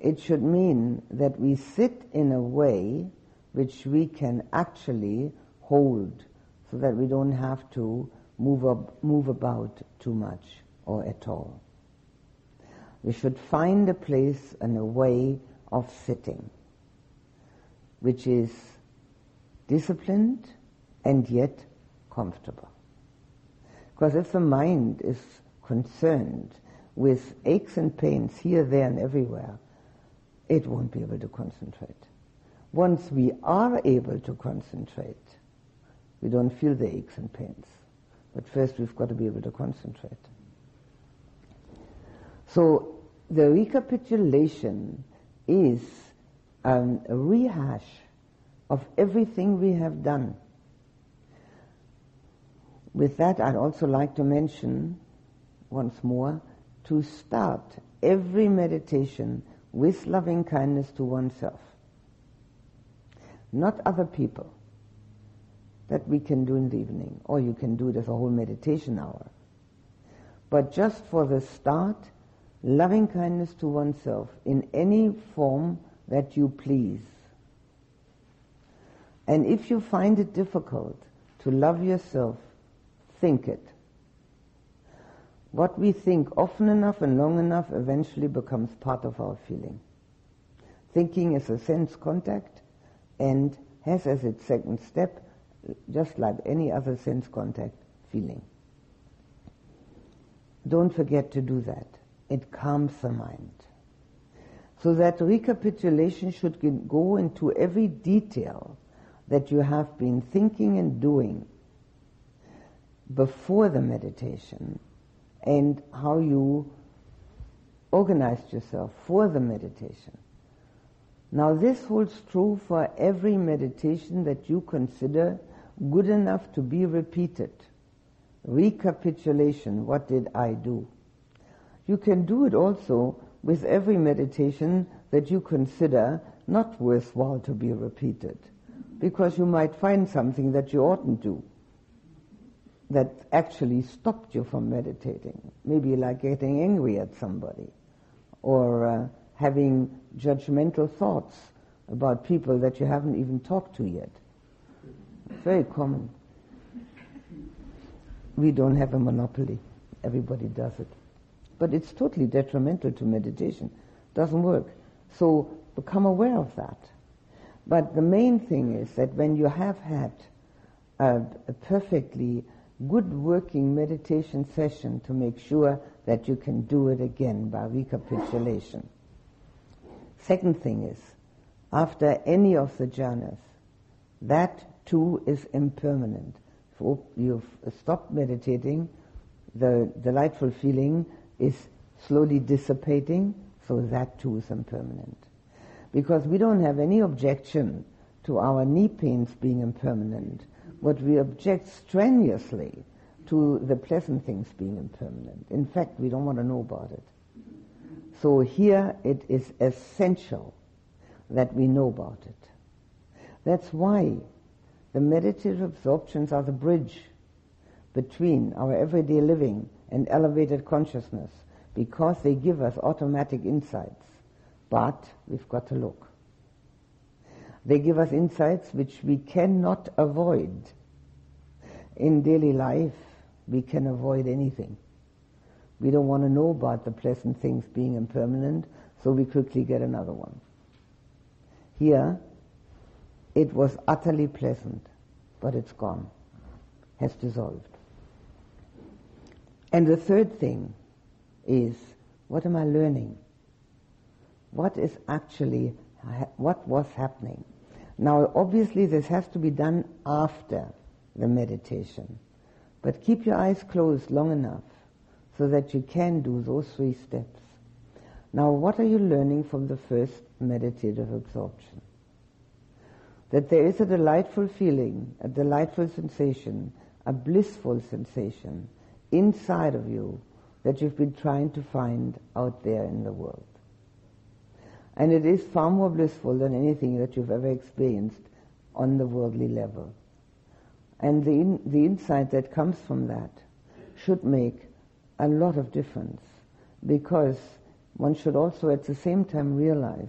it should mean that we sit in a way which we can actually hold so that we don't have to move, up, move about too much or at all. We should find a place and a way of sitting which is disciplined and yet comfortable. Because if the mind is concerned with aches and pains here, there, and everywhere, it won't be able to concentrate. Once we are able to concentrate, we don't feel the aches and pains. But first we've got to be able to concentrate. So the recapitulation is um, a rehash of everything we have done. With that, I'd also like to mention once more to start every meditation with loving kindness to oneself. Not other people that we can do in the evening, or you can do it as a whole meditation hour. But just for the start, loving kindness to oneself in any form that you please. And if you find it difficult to love yourself, think it. What we think often enough and long enough eventually becomes part of our feeling. Thinking is a sense contact and has as its second step, just like any other sense contact, feeling. Don't forget to do that. It calms the mind. So that recapitulation should go into every detail that you have been thinking and doing before the meditation and how you organized yourself for the meditation. Now this holds true for every meditation that you consider good enough to be repeated. Recapitulation, what did I do? You can do it also with every meditation that you consider not worthwhile to be repeated, because you might find something that you oughtn't do that actually stopped you from meditating. Maybe like getting angry at somebody or uh, having judgmental thoughts about people that you haven't even talked to yet. Very common. We don't have a monopoly. Everybody does it. But it's totally detrimental to meditation. Doesn't work. So become aware of that. But the main thing is that when you have had a, a perfectly good working meditation session to make sure that you can do it again by recapitulation. Second thing is, after any of the jhanas, that too is impermanent. If you've stopped meditating, the delightful feeling is slowly dissipating, so that too is impermanent. Because we don't have any objection to our knee pains being impermanent but we object strenuously to the pleasant things being impermanent. In fact, we don't want to know about it. So here it is essential that we know about it. That's why the meditative absorptions are the bridge between our everyday living and elevated consciousness because they give us automatic insights. But we've got to look. They give us insights which we cannot avoid. In daily life, we can avoid anything. We don't want to know about the pleasant things being impermanent, so we quickly get another one. Here, it was utterly pleasant, but it's gone, has dissolved. And the third thing is, what am I learning? What is actually, what was happening? Now, obviously, this has to be done after the meditation. But keep your eyes closed long enough so that you can do those three steps. Now, what are you learning from the first meditative absorption? That there is a delightful feeling, a delightful sensation, a blissful sensation inside of you that you've been trying to find out there in the world. And it is far more blissful than anything that you've ever experienced on the worldly level. And the, in, the insight that comes from that should make a lot of difference because one should also at the same time realize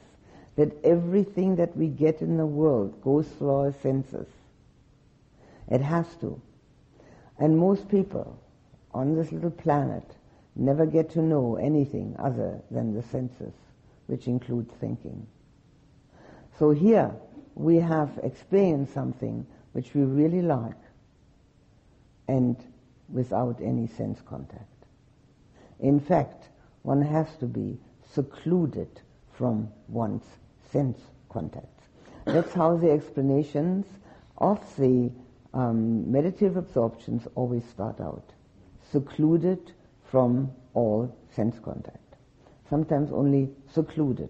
that everything that we get in the world goes through our senses. It has to. And most people on this little planet never get to know anything other than the senses which includes thinking. So here we have experienced something which we really like and without any sense contact. In fact, one has to be secluded from one's sense contacts. That's how the explanations of the um, meditative absorptions always start out. Secluded from all sense contact sometimes only secluded.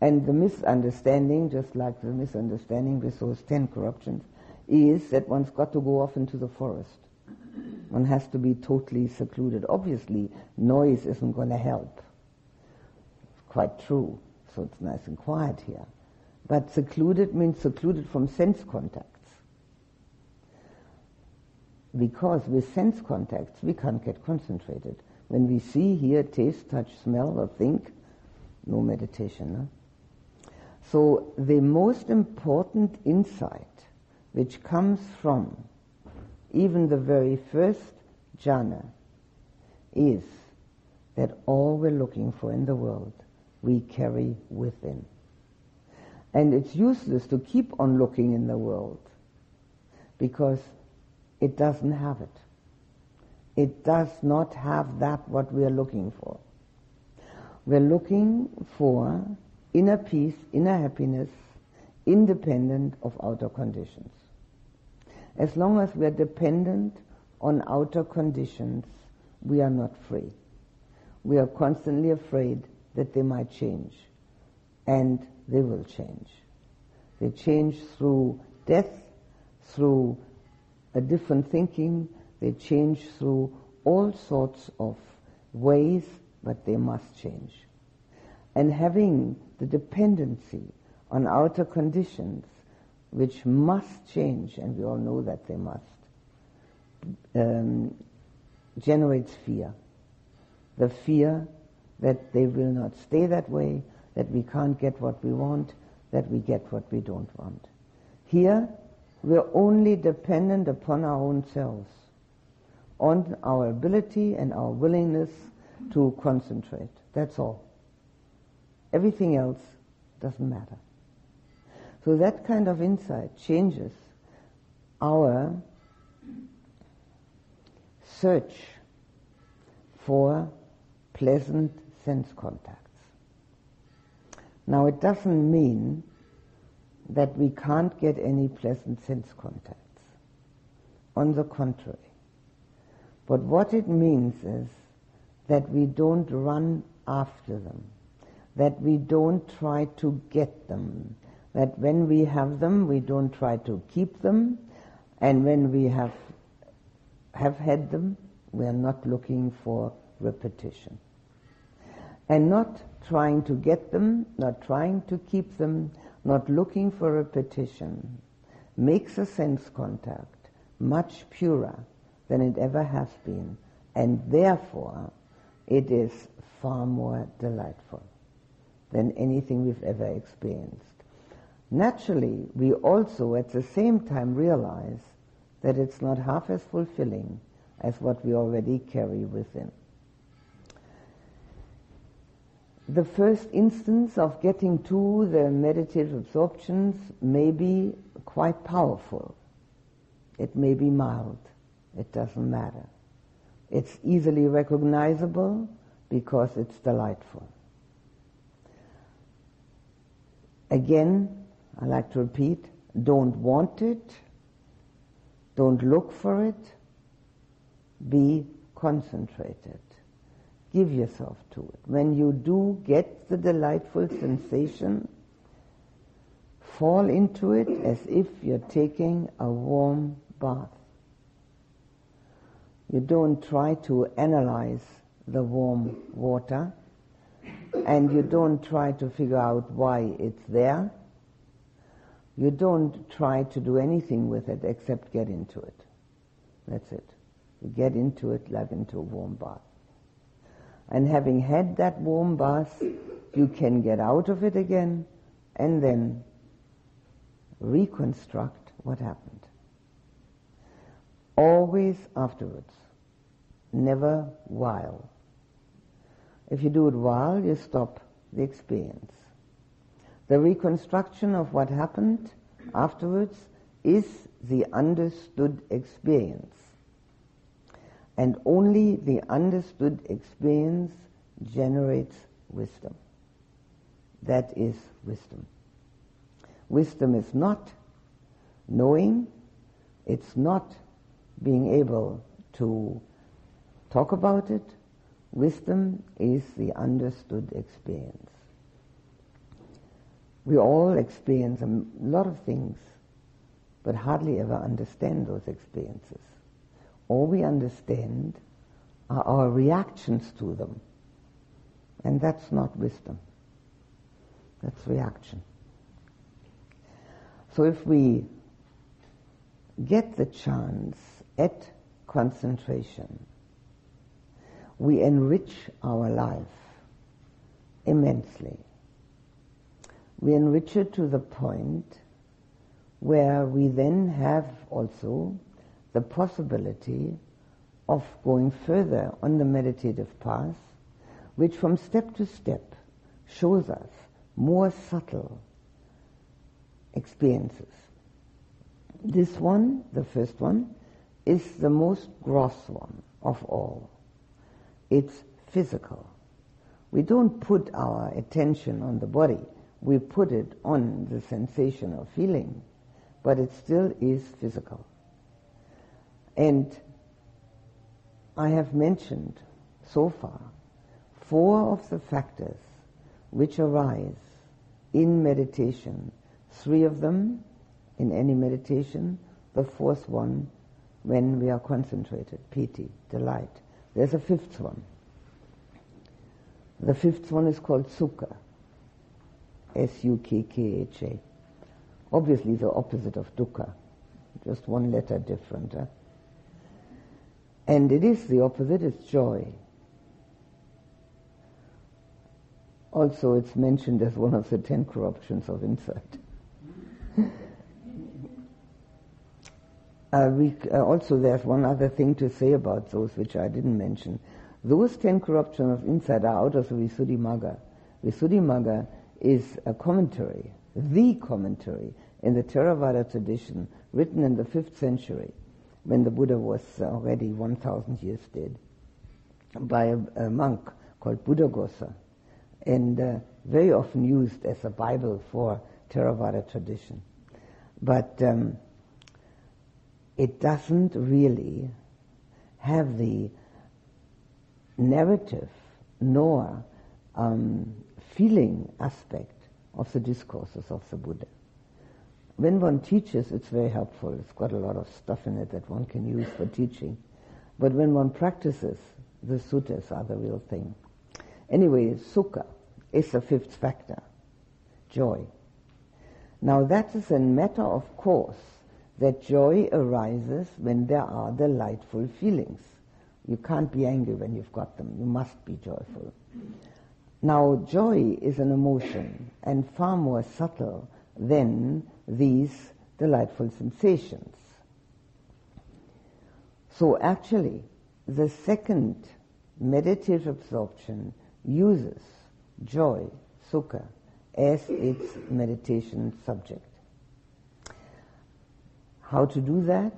And the misunderstanding, just like the misunderstanding with those ten corruptions, is that one's got to go off into the forest. One has to be totally secluded. Obviously, noise isn't going to help. It's quite true. So it's nice and quiet here. But secluded means secluded from sense contacts. Because with sense contacts, we can't get concentrated. When we see, hear, taste, touch, smell, or think, no meditation. No? So the most important insight which comes from even the very first jhana is that all we're looking for in the world we carry within. And it's useless to keep on looking in the world because it doesn't have it. It does not have that what we are looking for. We're looking for inner peace, inner happiness, independent of outer conditions. As long as we are dependent on outer conditions, we are not free. We are constantly afraid that they might change. And they will change. They change through death, through a different thinking, they change through all sorts of ways, but they must change. And having the dependency on outer conditions, which must change, and we all know that they must, um, generates fear. The fear that they will not stay that way, that we can't get what we want, that we get what we don't want. Here, we're only dependent upon our own selves, on our ability and our willingness to concentrate. That's all. Everything else doesn't matter. So that kind of insight changes our search for pleasant sense contacts. Now it doesn't mean that we can't get any pleasant sense contacts. On the contrary. But what it means is that we don't run after them, that we don't try to get them, that when we have them, we don't try to keep them, and when we have, have had them, we are not looking for repetition. And not trying to get them, not trying to keep them, not looking for repetition, makes a sense contact much purer than it ever has been, and therefore it is far more delightful than anything we've ever experienced. Naturally, we also at the same time realize that it's not half as fulfilling as what we already carry within. The first instance of getting to the meditative absorptions may be quite powerful. It may be mild. It doesn't matter. It's easily recognizable because it's delightful. Again, I like to repeat, don't want it, don't look for it, be concentrated. Give yourself to it. When you do get the delightful sensation, fall into it as if you're taking a warm bath. You don't try to analyze the warm water and you don't try to figure out why it's there. You don't try to do anything with it except get into it. That's it. You get into it like into a warm bath. And having had that warm bath, you can get out of it again and then reconstruct what happened. Always afterwards, never while. If you do it while, you stop the experience. The reconstruction of what happened afterwards is the understood experience. And only the understood experience generates wisdom. That is wisdom. Wisdom is not knowing, it's not being able to talk about it. Wisdom is the understood experience. We all experience a lot of things, but hardly ever understand those experiences all we understand are our reactions to them. And that's not wisdom. That's reaction. So if we get the chance at concentration, we enrich our life immensely. We enrich it to the point where we then have also the possibility of going further on the meditative path, which from step to step shows us more subtle experiences. This one, the first one, is the most gross one of all. It's physical. We don't put our attention on the body, we put it on the sensation of feeling, but it still is physical. And I have mentioned so far four of the factors which arise in meditation. Three of them in any meditation, the fourth one when we are concentrated, piti, delight. There's a fifth one. The fifth one is called sukha, S-U-K-K-H-A. Obviously the opposite of dukkha, just one letter different. Huh? And it is the opposite, it's joy. Also, it's mentioned as one of the ten corruptions of insight. uh, we, uh, also, there's one other thing to say about those which I didn't mention. Those ten corruptions of insight are out of the Visuddhimagga. Visuddhimagga is a commentary, the commentary in the Theravada tradition, written in the fifth century, when the Buddha was already 1,000 years dead, by a, a monk called Buddhaghosa and uh, very often used as a Bible for Theravada tradition. But um, it doesn't really have the narrative nor um, feeling aspect of the discourses of the Buddha. When one teaches, it's very helpful. It's got a lot of stuff in it that one can use for teaching. But when one practices, the suttas are the real thing. Anyway, sukha is the fifth factor, joy. Now that is a matter of course that joy arises when there are delightful feelings. You can't be angry when you've got them. You must be joyful. Now joy is an emotion and far more subtle than these delightful sensations. So actually, the second meditative absorption uses joy, sukha, as its meditation subject. How to do that?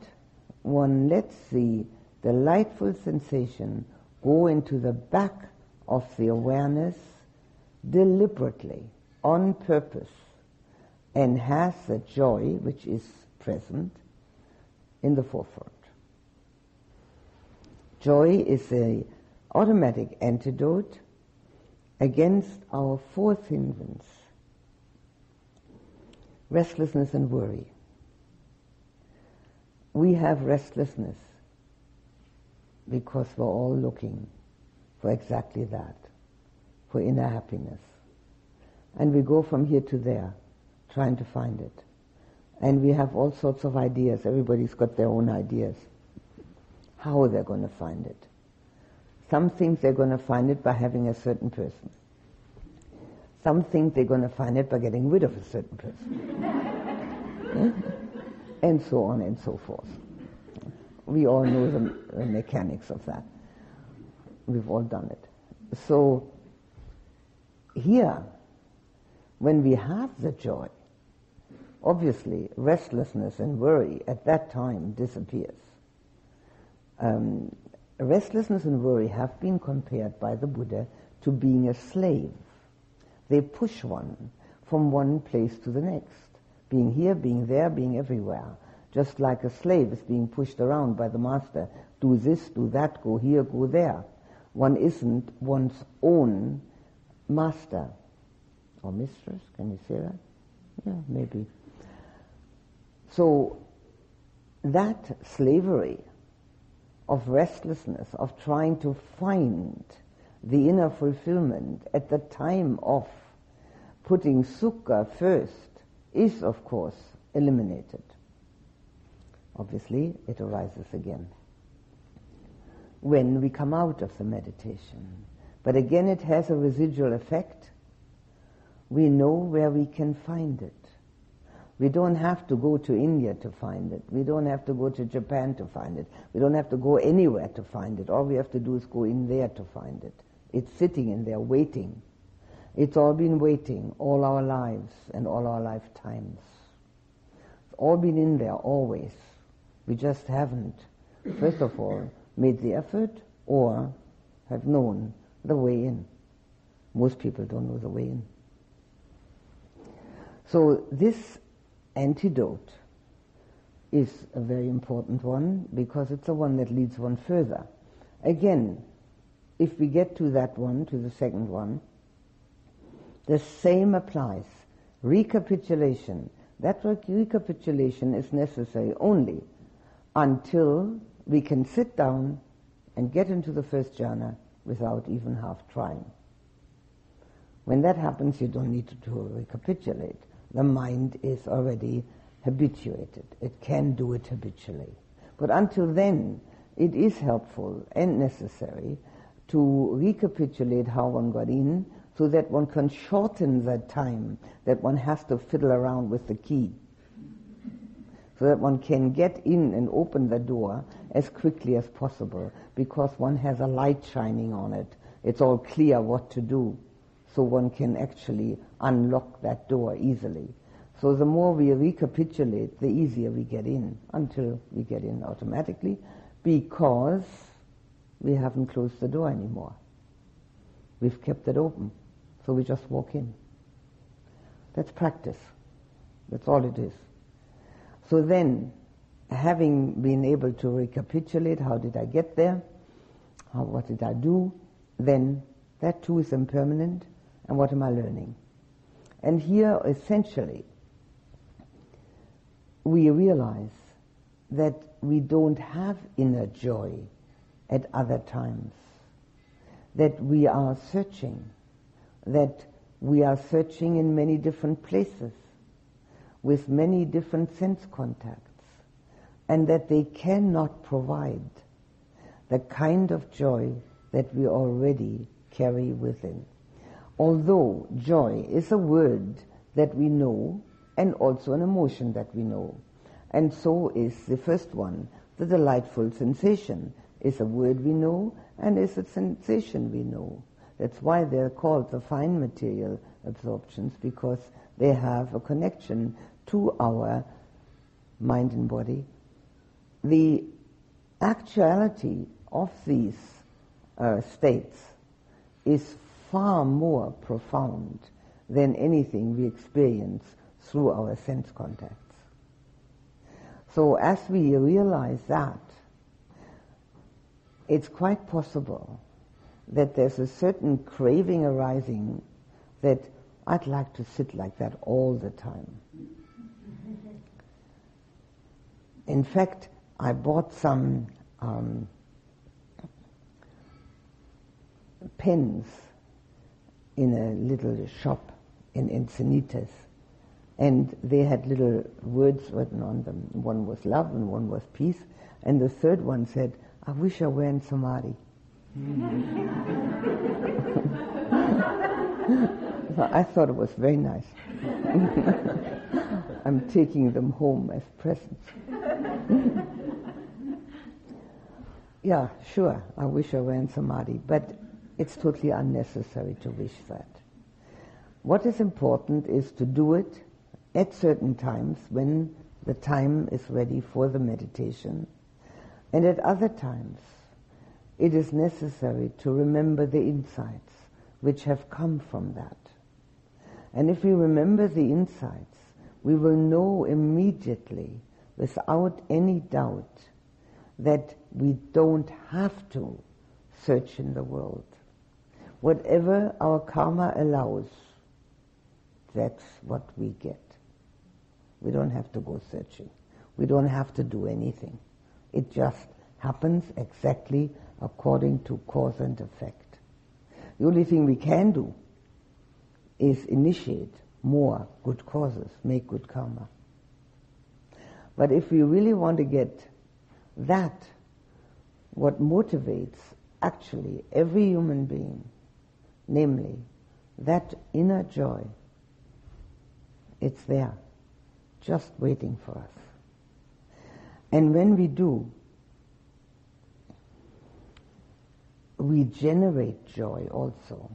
One lets the delightful sensation go into the back of the awareness deliberately, on purpose, and has the joy which is present in the forefront. Joy is a automatic antidote against our fourth hindrance, restlessness and worry. We have restlessness because we're all looking for exactly that, for inner happiness. And we go from here to there, trying to find it. And we have all sorts of ideas. Everybody's got their own ideas. How are they're going to find it. Some think they're going to find it by having a certain person. Some think they're going to find it by getting rid of a certain person. and so on and so forth. We all know the, the mechanics of that. We've all done it. So, here, when we have the joy, obviously restlessness and worry at that time disappears. Um, restlessness and worry have been compared by the Buddha to being a slave. They push one from one place to the next, being here, being there, being everywhere. Just like a slave is being pushed around by the master. Do this, do that, go here, go there. One isn't one's own master or mistress. Can you say that? Yeah, maybe. So that slavery of restlessness, of trying to find the inner fulfillment at the time of putting sukha first is, of course, eliminated. Obviously, it arises again when we come out of the meditation. But again, it has a residual effect. We know where we can find it. We don't have to go to India to find it. We don't have to go to Japan to find it. We don't have to go anywhere to find it. All we have to do is go in there to find it. It's sitting in there waiting. It's all been waiting all our lives and all our lifetimes. It's all been in there always. We just haven't, first of all, made the effort or have known the way in. Most people don't know the way in. So this antidote is a very important one because it's the one that leads one further. Again, if we get to that one, to the second one, the same applies. Recapitulation. That recapitulation is necessary only until we can sit down and get into the first jhana without even half trying. When that happens, you don't need to recapitulate. The mind is already habituated. It can do it habitually. But until then, it is helpful and necessary to recapitulate how one got in so that one can shorten the time that one has to fiddle around with the key. So that one can get in and open the door as quickly as possible because one has a light shining on it. It's all clear what to do. So one can actually unlock that door easily. So the more we recapitulate, the easier we get in until we get in automatically because we haven't closed the door anymore. We've kept it open. So we just walk in. That's practice. That's all it is. So then, having been able to recapitulate how did I get there, how, what did I do, then that too is impermanent, and what am I learning? And here, essentially, we realize that we don't have inner joy at other times, that we are searching, that we are searching in many different places with many different sense contacts, and that they cannot provide the kind of joy that we already carry within. Although joy is a word that we know and also an emotion that we know. And so is the first one, the delightful sensation, is a word we know and is a sensation we know. That's why they're called the fine material absorptions because they have a connection to our mind and body. The actuality of these uh, states is far more profound than anything we experience through our sense contacts. So as we realize that, it's quite possible that there's a certain craving arising that I'd like to sit like that all the time. In fact, I bought some um, pens in a little shop in Encinitas and they had little words written on them. One was love and one was peace. And the third one said, I wish I were in Samadhi. I thought it was very nice. I'm taking them home as presents. yeah, sure, I wish I were in Samadhi, but it's totally unnecessary to wish that. What is important is to do it at certain times when the time is ready for the meditation. And at other times, it is necessary to remember the insights which have come from that. And if we remember the insights, we will know immediately, without any doubt, that we don't have to search in the world. Whatever our karma allows, that's what we get. We don't have to go searching. We don't have to do anything. It just happens exactly according to cause and effect. The only thing we can do is initiate more good causes, make good karma. But if we really want to get that, what motivates actually every human being, namely that inner joy, it's there just waiting for us. And when we do, we generate joy also.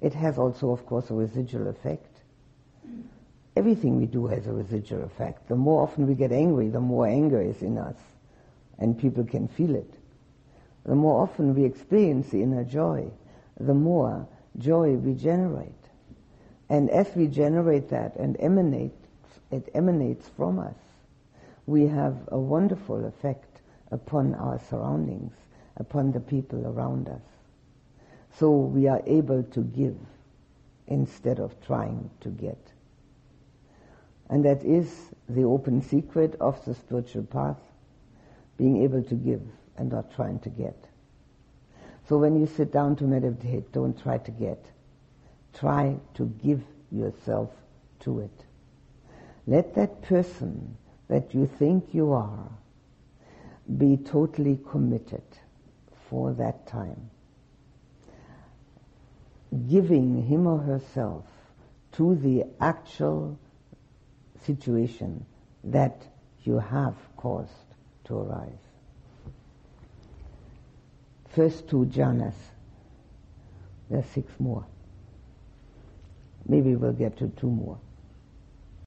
It has also, of course, a residual effect. Everything we do has a residual effect. The more often we get angry, the more anger is in us, and people can feel it. The more often we experience the inner joy, the more joy we generate. And as we generate that and emanate it emanates from us, we have a wonderful effect upon our surroundings, upon the people around us. So we are able to give instead of trying to get. And that is the open secret of the spiritual path, being able to give and not trying to get. So when you sit down to meditate, don't try to get. Try to give yourself to it. Let that person that you think you are be totally committed for that time. Giving him or herself to the actual situation that you have caused to arise. First two jhanas. There's six more. Maybe we'll get to two more.